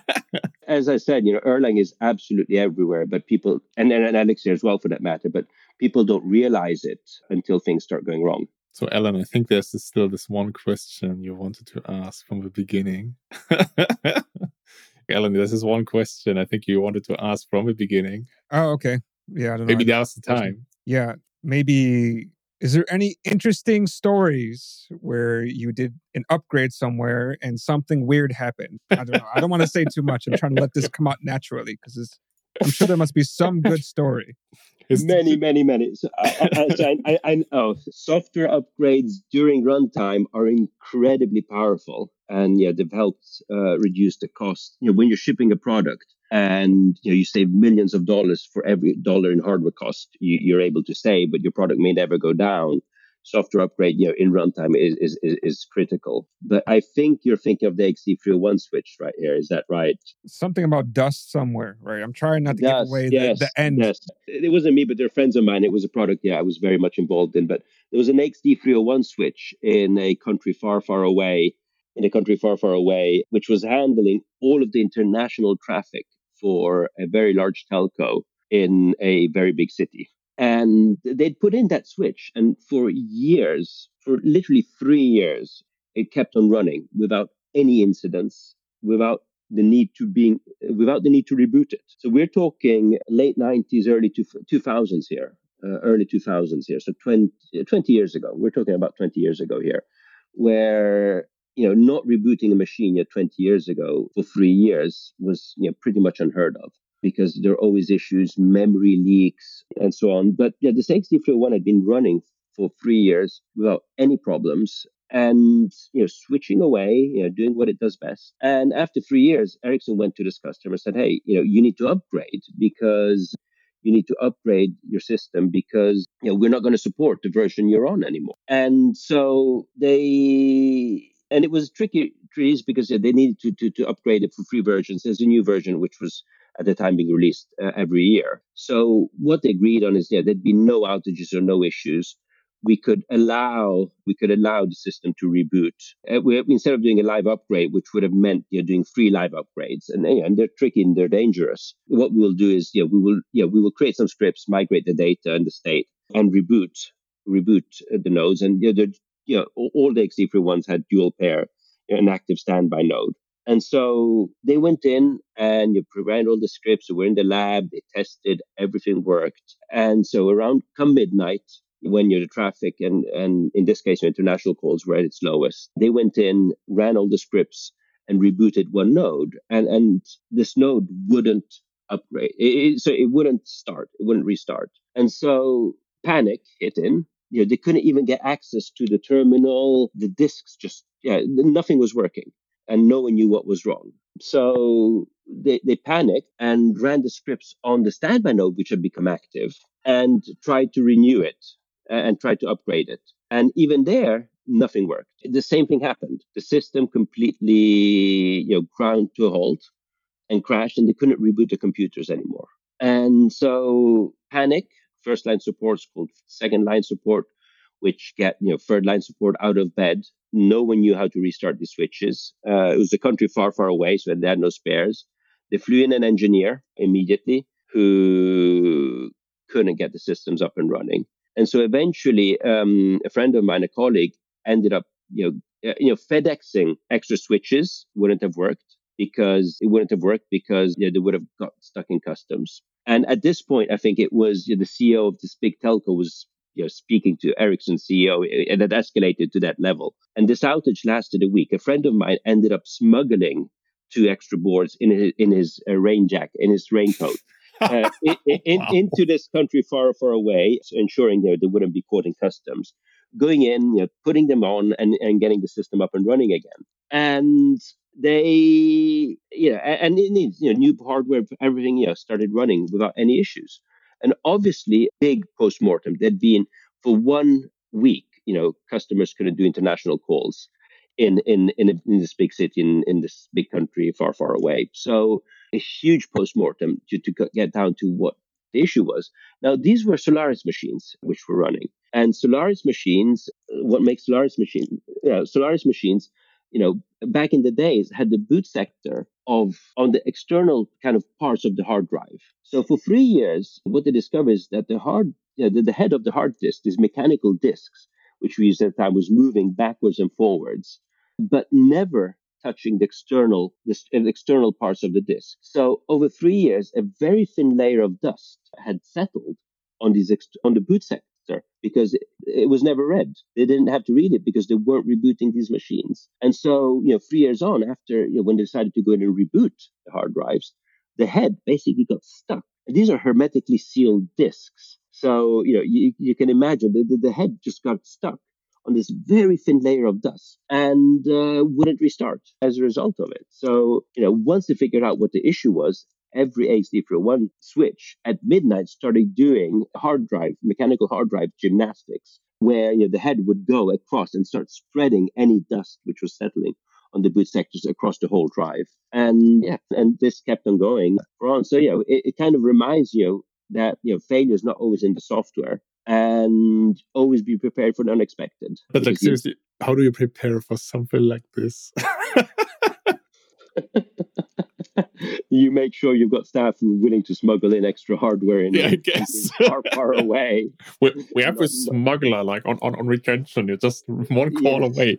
As I said, you know, Erlang is absolutely everywhere, but people, and, and Elixir as well for that matter, but people don't realize it until things start going wrong. So, Allen, I think there's still this one question you wanted to ask from the beginning. Allen, this is one question I think you wanted to ask from the beginning. Oh, okay. Yeah, Maybe now's the time. Yeah, maybe. Is there any interesting stories where you did an upgrade somewhere and something weird happened? I don't know. I don't want to say too much. I'm trying to let this come out naturally because I'm sure there must be some good story. Many, many, many. So, I, I, I, I, oh, software upgrades during runtime are incredibly powerful, and yeah, they've helped uh, reduce the cost. You know, when you're shipping a product and you know you save millions of dollars for every dollar in hardware cost you, you're able to save, but your product may never go down software upgrade, you know, in runtime is, is, is, critical. But I think you're thinking of the AXD301 switch right here. Is that right? Something about dust somewhere, right? I'm trying not to dust, give away yes, the, the end. Yes. It wasn't me, but they're friends of mine. It was a product, yeah, I was very much involved in. But there was an AXD301 switch in a country far, far away, in a country far, far away, which was handling all of the international traffic for a very large telco in a very big city. And they'd put in that switch, and for years, for literally three years, it kept on running without any incidents, without the need to being without the need to reboot it. So we're talking late 90s, early 2000s here, uh, early 2000s here. So 20, 20 years ago, we're talking about 20 years ago here, where you know not rebooting a machine yet 20 years ago for three years was you know pretty much unheard of because there are always issues, memory leaks, and so on. But yeah, this AXD301 had been running for three years without any problems and you know switching away you know doing what it does best. And after three years ericsson went to this customer and said hey you know you need to upgrade because you need to upgrade your system because you know we're not going to support the version you're on anymore. And so they and it was tricky trees because they needed to, to, to upgrade it for free versions. There's a new version which was at the time being released uh, every year. So what they agreed on is yeah, there'd be no outages or no issues. We could allow we could allow the system to reboot uh, we, instead of doing a live upgrade, which would have meant you know, doing free live upgrades, and and they're tricky and they're dangerous. What we'll do is yeah, we will yeah we will create some scripts, migrate the data and the state, and reboot reboot the nodes, and know, you know all the AXD301s had dual pair, an active standby node. And so they went in and you ran all the scripts. We were in the lab. They tested. Everything worked. And so around come midnight, when you're the traffic and, and in this case, international calls were at its lowest, they went in, ran all the scripts and rebooted one node. And, and this node wouldn't upgrade. It, so it wouldn't start. It wouldn't restart. And so panic hit in. You know, they couldn't even get access to the terminal. The disks just, yeah, nothing was working and no one knew what was wrong. So they, they panicked and ran the scripts on the standby node, which had become active, and tried to renew it and tried to upgrade it. And even there, nothing worked. The same thing happened. The system completely you know, ground to a halt and crashed, and they couldn't reboot the computers anymore. And so panic, first line support is called second line support, which get you know third line support out of bed no one knew how to restart the switches. Uh, it was a country far, far away, so they had no spares. They flew in an engineer immediately who couldn't get the systems up and running. And so eventually, um, a friend of mine, a colleague, ended up, you know, uh, you know, FedExing extra switches wouldn't have worked because it wouldn't have worked because you know, they would have got stuck in customs. And at this point, I think it was you know, the CEO of this big telco was you know, speaking to Ericsson CEO, and it escalated to that level. And this outage lasted a week. A friend of mine ended up smuggling two extra boards in his, in his uh, rain jacket, in his raincoat. Uh, in, in, wow. into this country far, far away, ensuring you know, they wouldn't be caught in customs. Going in, you know, putting them on, and, and getting the system up and running again. And they, you know, and it needs you know new hardware, everything, you know, started running without any issues. And obviously, big post-mortem. There'd been for one week, you know, customers couldn't do international calls in in in, in this big city in, in this big country far far away. So a huge post-mortem to, to get down to what the issue was. Now these were Solaris machines which were running, and Solaris machines. What makes Solaris machines? Yeah, Solaris machines you know, back in the days had the boot sector of on the external kind of parts of the hard drive. So for three years, what they discovered is that the hard, you know, the, the head of the hard disk, these mechanical disks, which we used at the time, was moving backwards and forwards, but never touching the external the uh, external parts of the disk. So over three years, a very thin layer of dust had settled on these on the boot sector because it, it, was never read. They didn't have to read it because they weren't rebooting these machines. And so, you know, three years on, after you know, when they decided to go in and reboot the hard drives, the head basically got stuck. And these are hermetically sealed disks. So, you know, you, you can imagine the, the head just got stuck on this very thin layer of dust and uh, wouldn't restart as a result of it. So, you know, once they figured out what the issue was, every AXD301 switch at midnight started doing hard drive, mechanical hard drive gymnastics, where you know, the head would go across and start spreading any dust which was settling on the boot sectors across the whole drive. And yeah, and this kept on going on. So yeah, it, it kind of reminds you that you know failure is not always in the software and always be prepared for the unexpected. But like seriously, how do you prepare for something like this? you make sure you've got staff who are willing to smuggle in extra hardware in yeah, I guess. far, far away. We, we have a smuggler like on, on, on retention. You're just one call yes. away.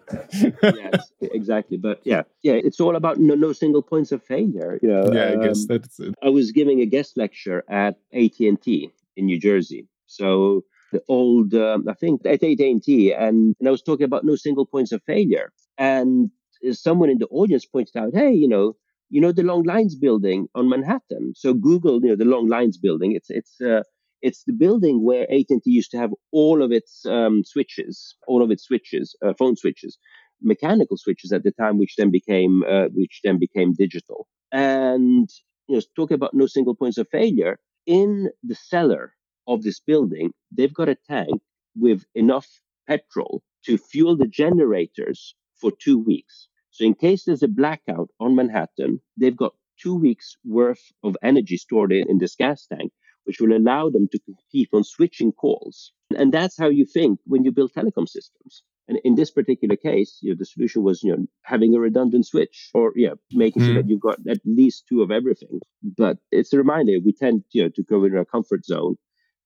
yes, exactly. But yeah, yeah, it's all about no, no single points of failure. You know, yeah, um, I guess um, that's it. I was giving a guest lecture at AT&T in New Jersey. So the old, um, I think at AT&T, and, and I was talking about no single points of failure. And someone in the audience pointed out, hey, you know, you know the Long Lines building on Manhattan. So Google, you know, the Long Lines building. It's it's uh, it's the building where AT&T used to have all of its um, switches, all of its switches, uh, phone switches, mechanical switches at the time, which then became uh, which then became digital. And you know, talking about no single points of failure in the cellar of this building, they've got a tank with enough petrol to fuel the generators for two weeks. So in case there's a blackout on Manhattan, they've got two weeks worth of energy stored in, in this gas tank, which will allow them to keep on switching calls. And that's how you think when you build telecom systems. And in this particular case, you know, the solution was, you know, having a redundant switch or, yeah, making mm. sure that you've got at least two of everything. But it's a reminder we tend, you know, to go in our comfort zone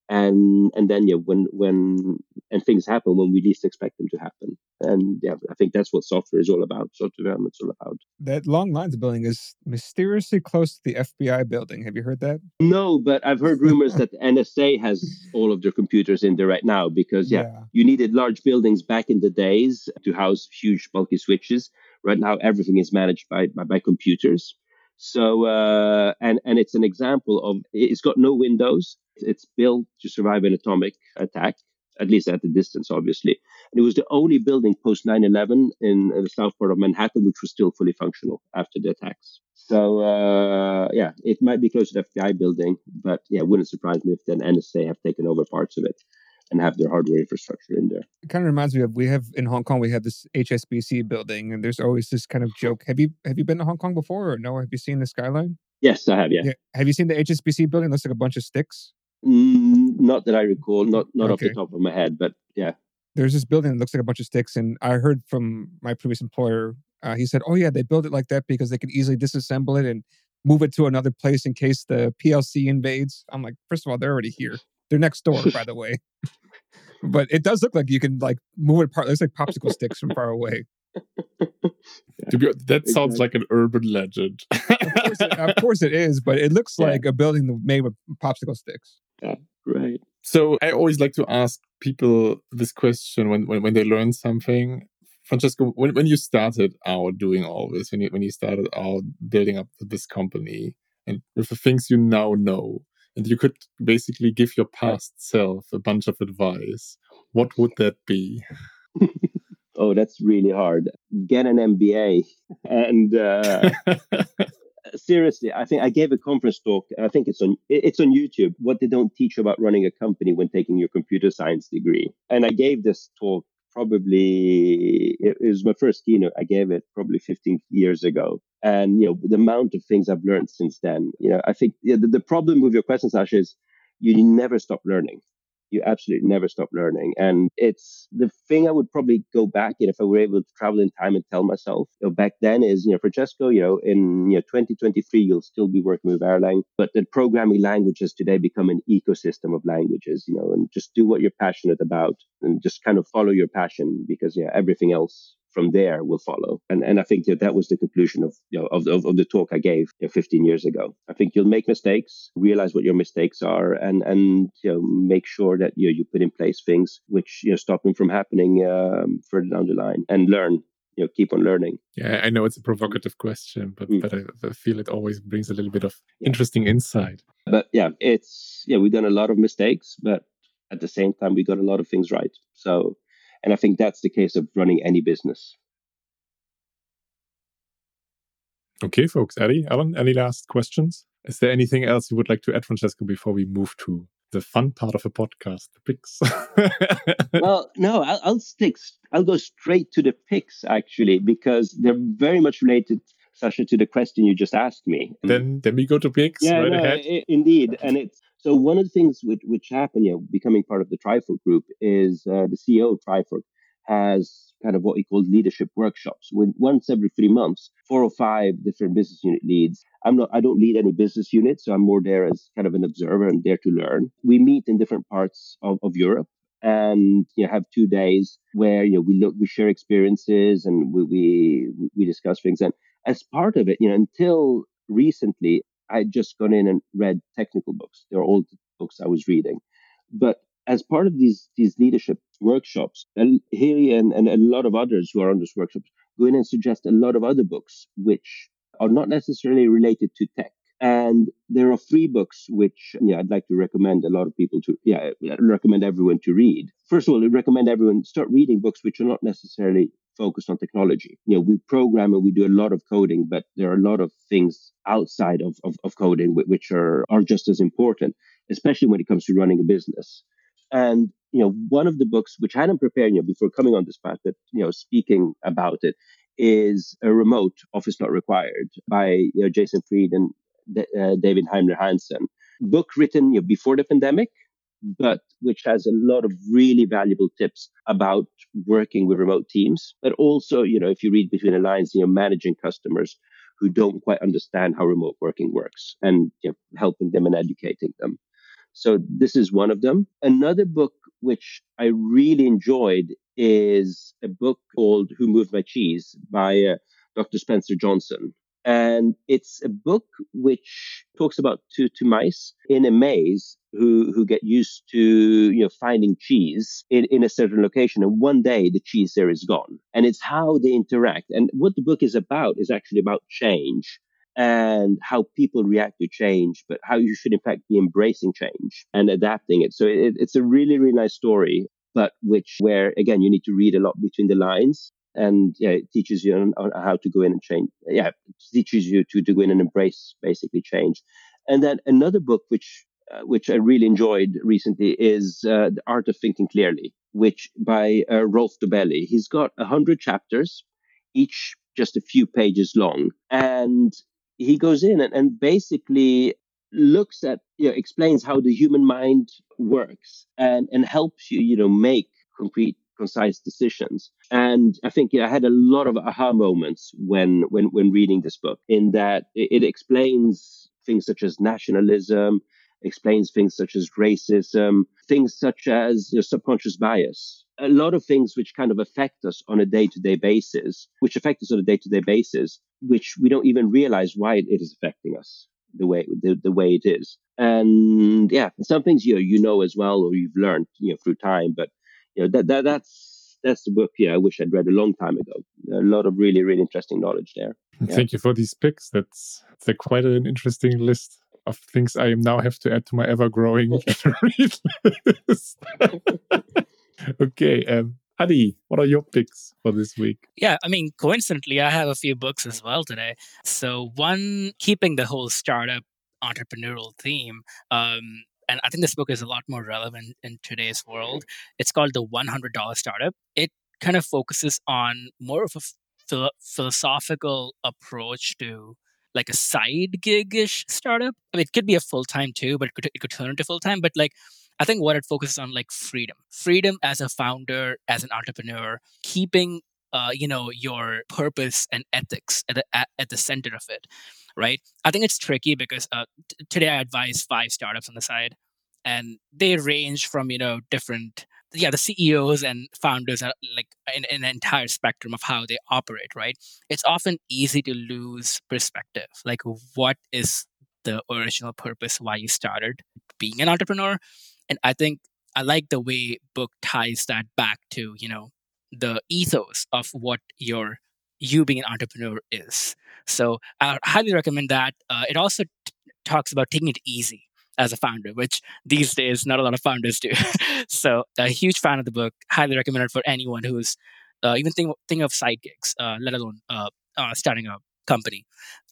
and and then yeah when when and things happen when we least expect them to happen. And yeah i think that's what software is all about software development is all about. That long lines building is mysteriously close to the fbi building. Have you heard that? No but i've heard rumors that the nsa has all of their computers in there right now because yeah, yeah. you needed large buildings back in the days to house huge bulky switches. Right now everything is managed by by, by computers so uh, and and it's an example of it's got no windows it's built to survive an atomic attack, at least at the distance, obviously. And it was the only building post 9 11 in, the south part of Manhattan which was still fully functional after the attacks. So, uh, yeah, it might be close to the FBI building, but yeah, it wouldn't surprise me if then NSA have taken over parts of it and have their hardware infrastructure in there. It kind of reminds me of we have in Hong Kong we have this HSBC building, and there's always this kind of joke. Have you have you been to Hong Kong before, or no? Have you seen the skyline? Yes, I have. Yeah. yeah. Have you seen the HSBC building? It looks like a bunch of sticks. Mm, not that I recall, not not okay. off the top of my head, but yeah. There's this building that looks like a bunch of sticks, and I heard from my previous employer. Uh, he said, "Oh yeah, they built it like that because they can easily disassemble it and move it to another place in case the PLC invades." I'm like, first of all, they're already here. They're next door, by the way. but it does look like you can like move it apart. Looks like popsicle sticks from far away. To be, that sounds like an urban legend. of, course it, of, course it is, but it looks yeah. like a building made with popsicle sticks. Yeah, right. So I always like to ask people this question when, when, when they learn something. Francesco, when, when you started out doing all this, when you when you started out building up this company, and with the things you now know, and you could basically give your past self a bunch of advice, what would that be? oh, that's really hard. Get an MBA and uh, seriously, I think I gave a conference talk. I think it's on it's on YouTube. What they don't teach about running a company when taking your computer science degree. And I gave this talk probably it was my first keynote. I gave it probably 15 years ago, and you know the amount of things I've learned since then. You know, I think the, the problem with your question, Sascha, is you never stop learning. you absolutely never stop learning. And it's the thing I would probably go back in if I were able to travel in time and tell myself you know, back then is, you know, Francesco, you know, in you know 2023, you'll still be working with Erlang, but the programming languages today become an ecosystem of languages, you know, and just do what you're passionate about and just kind of follow your passion because yeah, everything else from there will follow. And and I think that that was the conclusion of you know of, of, of the talk I gave you know, 15 years ago. I think you'll make mistakes, realize what your mistakes are, and and you know make sure that you know, you put in place things which you know stop them from happening um, further down the line, and learn you know keep on learning yeah i know it's a provocative question but mm. but I, I, feel it always brings a little bit of yeah. interesting insight but yeah it's yeah we've done a lot of mistakes but at the same time we got a lot of things right so and I think that's the case of running any business. Okay, folks. Adi, Allen, any last questions? Is there anything else you would like to add, Francesco, before we move to the fun part of a podcast, the picks? well, no, I'll, I'll stick. I'll go straight to the picks actually, because they're very much related, Sascha, to the question you just asked me. Then, then we go to picks. Yeah, right no, ahead. I, indeed, and it's so one of the things which, which happened, you know, becoming part of the Trifork group is uh, the CEO of Trifork has kind of what he calls leadership workshops. When once every three months, four or five different business unit leads. I'm not, I don't lead any business unit, so I'm more there as kind of an observer and there to learn. We meet in different parts of, of Europe and you know, have two days where you know we look, we share experiences and we, we we discuss things. And as part of it, you know, until recently, I had just gone in and read technical books. They're all books I was reading. But as part of these these leadership workshops, and and, and a lot of others who are on these workshops go in and suggest a lot of other books which are not necessarily related to tech. And there are three books which yeah, I'd like to recommend a lot of people to yeah recommend everyone to read. First of all, I recommend everyone start reading books which are not necessarily focused on technology. You know, we program and we do a lot of coding, but there are a lot of things outside of, of, of coding which are, are just as important, especially when it comes to running a business. And, you know, one of the books which I hadn't prepared, you know, before coming on this path, but, you know, speaking about it is a remote office not required by you know, Jason Fried and uh, David Heinemeier Hansson. Book written you know, before the pandemic, but which has a lot of really valuable tips about working with remote teams. But also, you know, if you read between the lines, you know, managing customers who don't quite understand how remote working works and you know, helping them and educating them. So this is one of them. Another book which I really enjoyed is a book called Who Moved My Cheese by uh, Dr. Spencer Johnson. And it's a book which talks about two, two mice in a maze who, who get used to, you know, finding cheese in, in a certain location. And one day the cheese there is gone. And it's how they interact. And what the book is about is actually about change and how people react to change, but how you should in fact be embracing change and adapting it. So it, it's a really, really nice story, but which where again, you need to read a lot between the lines and yeah, it teaches you on, on, how to go in and change. Yeah, teaches you to, to go in and embrace basically change. And then another book which uh, which I really enjoyed recently is uh, The Art of Thinking Clearly, which by uh, Rolf Dobelli. He's got a hundred chapters, each just a few pages long, and he goes in and, and basically looks at you know explains how the human mind works and and helps you you know make concrete concise decisions. And I think I had a lot of aha moments when when when reading this book. In that it, it explains things such as nationalism, explains things such as racism, things such as you know, subconscious bias. A lot of things which kind of affect us on a day to day basis, which affect us on a day to day basis, which we don't even realize why it is affecting us the way the, the way it is. And yeah, some things you know, you know as well or you've learned you know through time, but you know that, that that's that's the book yeah i wish i'd read a long time ago a lot of really really interesting knowledge there yeah. thank you for these picks that's that's quite an interesting list of things i now have to add to my ever-growing read list okay um Adi, what are your picks for this week? Yeah, I mean, coincidentally, I have a few books as well today. So, one, keeping the whole startup entrepreneurial theme, um, and I think this book is a lot more relevant in today's mm-hmm. world. It's called The $100 Startup. It kind of focuses on more of a philo- philosophical approach to like a side gig-ish startup. I mean, it could be a full-time too, but it could, it could turn into full-time. But like I think what it focuses on like freedom, freedom as a founder, as an entrepreneur, keeping uh, you know your purpose and ethics at the, at, at the center of it right? I think it's tricky because uh, t- today i advise five startups on the side and they range from you know different yeah the ceos and founders are like in, in, an entire spectrum of how they operate right? It's often easy to lose perspective like what is the original purpose why you started being an entrepreneur? And i think i like the way book ties that back to you know the ethos of what your you being an entrepreneur is so i highly recommend that uh, it also t- talks about taking it easy as a founder, which these days not a lot of founders do. so a huge fan of the book, highly recommend it for anyone who's uh, even think, think of side gigs, uh, let alone uh, uh, starting a company.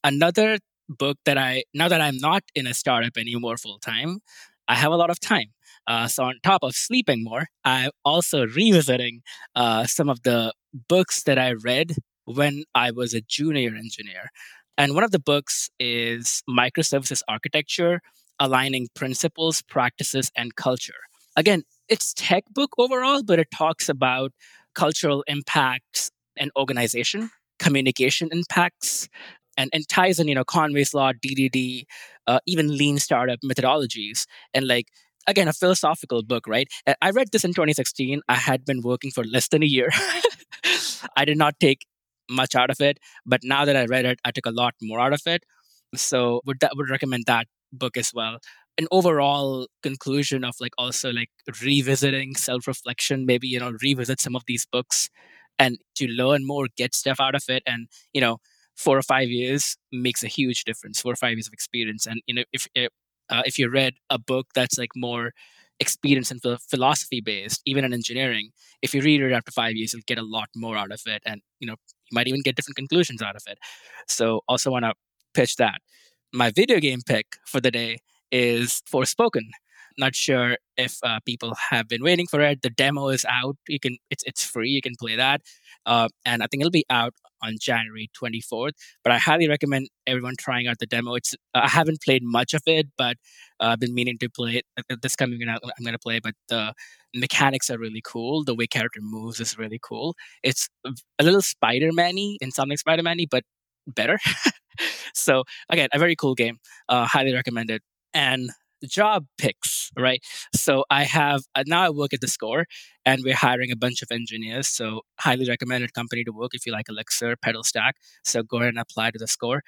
Another book that I now that I'm not in a startup anymore full time, I have a lot of time. Uh, so on top of sleeping more, I'm also revisiting uh, some of the books that I read when I was a junior engineer. And one of the books is Microservices Architecture, Aligning Principles, Practices, and Culture. Again, it's tech book overall, but it talks about cultural impacts and organization, communication impacts, and, and ties in, you know, Conway's Law, DDD, uh, even lean startup methodologies. And like, again, a philosophical book, right? I read this in 2016. I had been working for less than a year. I did not take much out of it, but now that I read it, I took a lot more out of it. So would that would recommend that book as well. An overall conclusion of like also like revisiting self-reflection, maybe you know revisit some of these books and to learn more, get stuff out of it, and you know four or five years makes a huge difference. Four or five years of experience, and you know if uh, if you read a book that's like more experience and philosophy based, even in engineering, if you read it after five years, you'll get a lot more out of it, and you know you might even get different conclusions out of it. So also want to pitch that. My video game pick for the day is Forspoken. Not sure if uh, people have been waiting for it. The demo is out. You can it's it's free. You can play that, uh, and I think it'll be out on January 24th. But I highly recommend everyone trying out the demo. It's I haven't played much of it, but uh, I've been meaning to play it. Uh, this coming I'm going to play. But the mechanics are really cool. The way character moves is really cool. It's a little Spider-Man-y in something Spider-Man-y, but better. so again, a very cool game. Uh, highly recommended. And job picks, right? So I have uh, now I work at the score, and we're hiring a bunch of engineers. So highly recommended company to work if you like Elixir, PETAL Stack. So go ahead and apply to the score.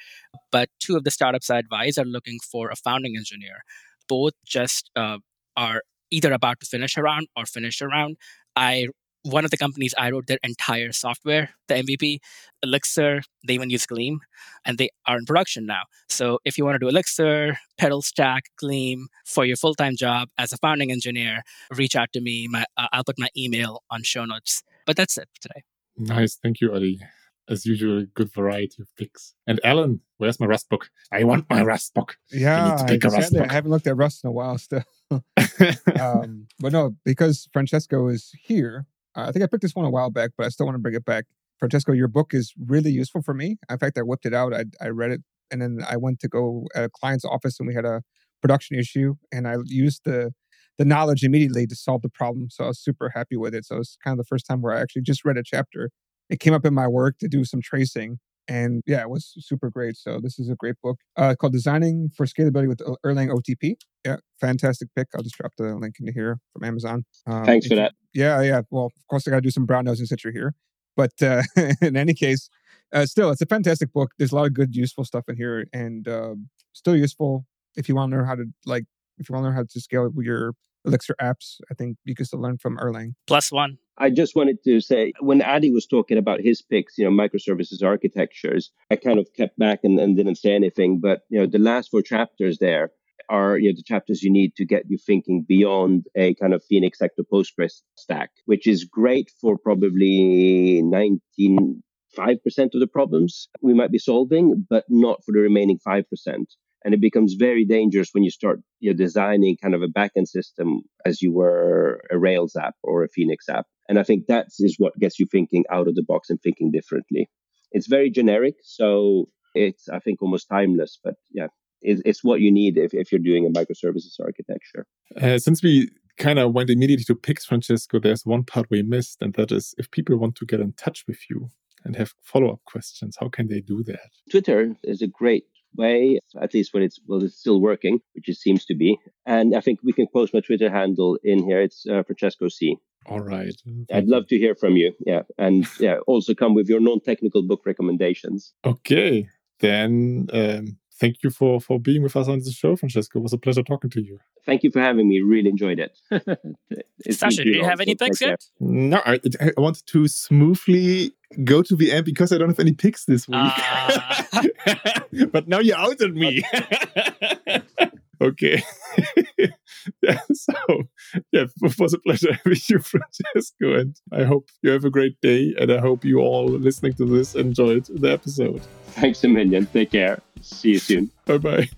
But two of the startups I advise are looking for a founding engineer. Both just uh, are either about to finish around or finish around. I one of the companies I wrote their entire software, the MVP, Elixir, they even use Gleam, and they are in production now. So if you want to do Elixir, PETAL Stack, Gleam for your full time job as a founding engineer, reach out to me. My, uh, I'll put my email on show notes. But that's it for today. Nice. Thank you, Ali. As usual, good variety of picks. And Allen, where's my Rust book? I want my Rust book. Yeah, I, I, I haven't looked at Rust in a while still. um, but no, because Francesco is here, I think I picked this one a while back, but I still want to bring it back. Francesco, your book is really useful for me. In fact, I whipped it out. I, I read it, and then I went to go at a client's office, and we had a production issue, and I used the the knowledge immediately to solve the problem. So I was super happy with it. So it's kind of the first time where I actually just read a chapter. It came up in my work to do some tracing, and yeah, it was super great. So this is a great book uh, called Designing for Scalability with Erlang OTP. Yeah, fantastic pick. I'll just drop the link into here from Amazon. Um, Thanks for that. Yeah, yeah. Well, of course, I got to do some brown nosing since you're here. But uh, in any case, uh, still, it's a fantastic book. There's a lot of good, useful stuff in here, and uh, still useful if you want to learn how to like if you want to learn how to scale your Elixir apps. I think you can still learn from Erlang. Plus one. I just wanted to say when Adi was talking about his picks, you know, microservices architectures, I kind of kept back and, and didn't say anything. But you know, the last four chapters there are you know the chapters you need to get you thinking beyond a kind of Phoenix Sector Postgres stack, which is great for probably 19 5% of the problems we might be solving, but not for the remaining 5% and it becomes very dangerous when you start you know, designing kind of a backend system as you were a Rails app or a Phoenix app. And I think that is what gets you thinking out of the box and thinking differently. It's very generic, so it's I think almost timeless. But yeah, it's, it's what you need if, if you're doing a microservices architecture. Uh, since we kind of went immediately to picks, Francesco, there's one part we missed, and that is if people want to get in touch with you and have follow up questions, how can they do that? Twitter is a great way, at least when it's well, it's still working, which it seems to be. And I think we can post my Twitter handle in here. It's uh, Francesco C. All right. Thank I'd love to hear from you. Yeah, and yeah, also come with your non-technical book recommendations. Okay, then um, thank you for for being with us on the show, Francesco. It was a pleasure talking to you. Thank you for having me. Really enjoyed it. Sascha, do you have any thanks yet? No, I, I wanted to smoothly go to the end because I don't have any picks this week. Uh. but now you outed me. okay. yeah, so yeah, it was a pleasure having you, Francesco, and I hope you have a great day. And I hope you all listening to this enjoyed the episode. Thanks a million. Take care. See you soon. Bye bye.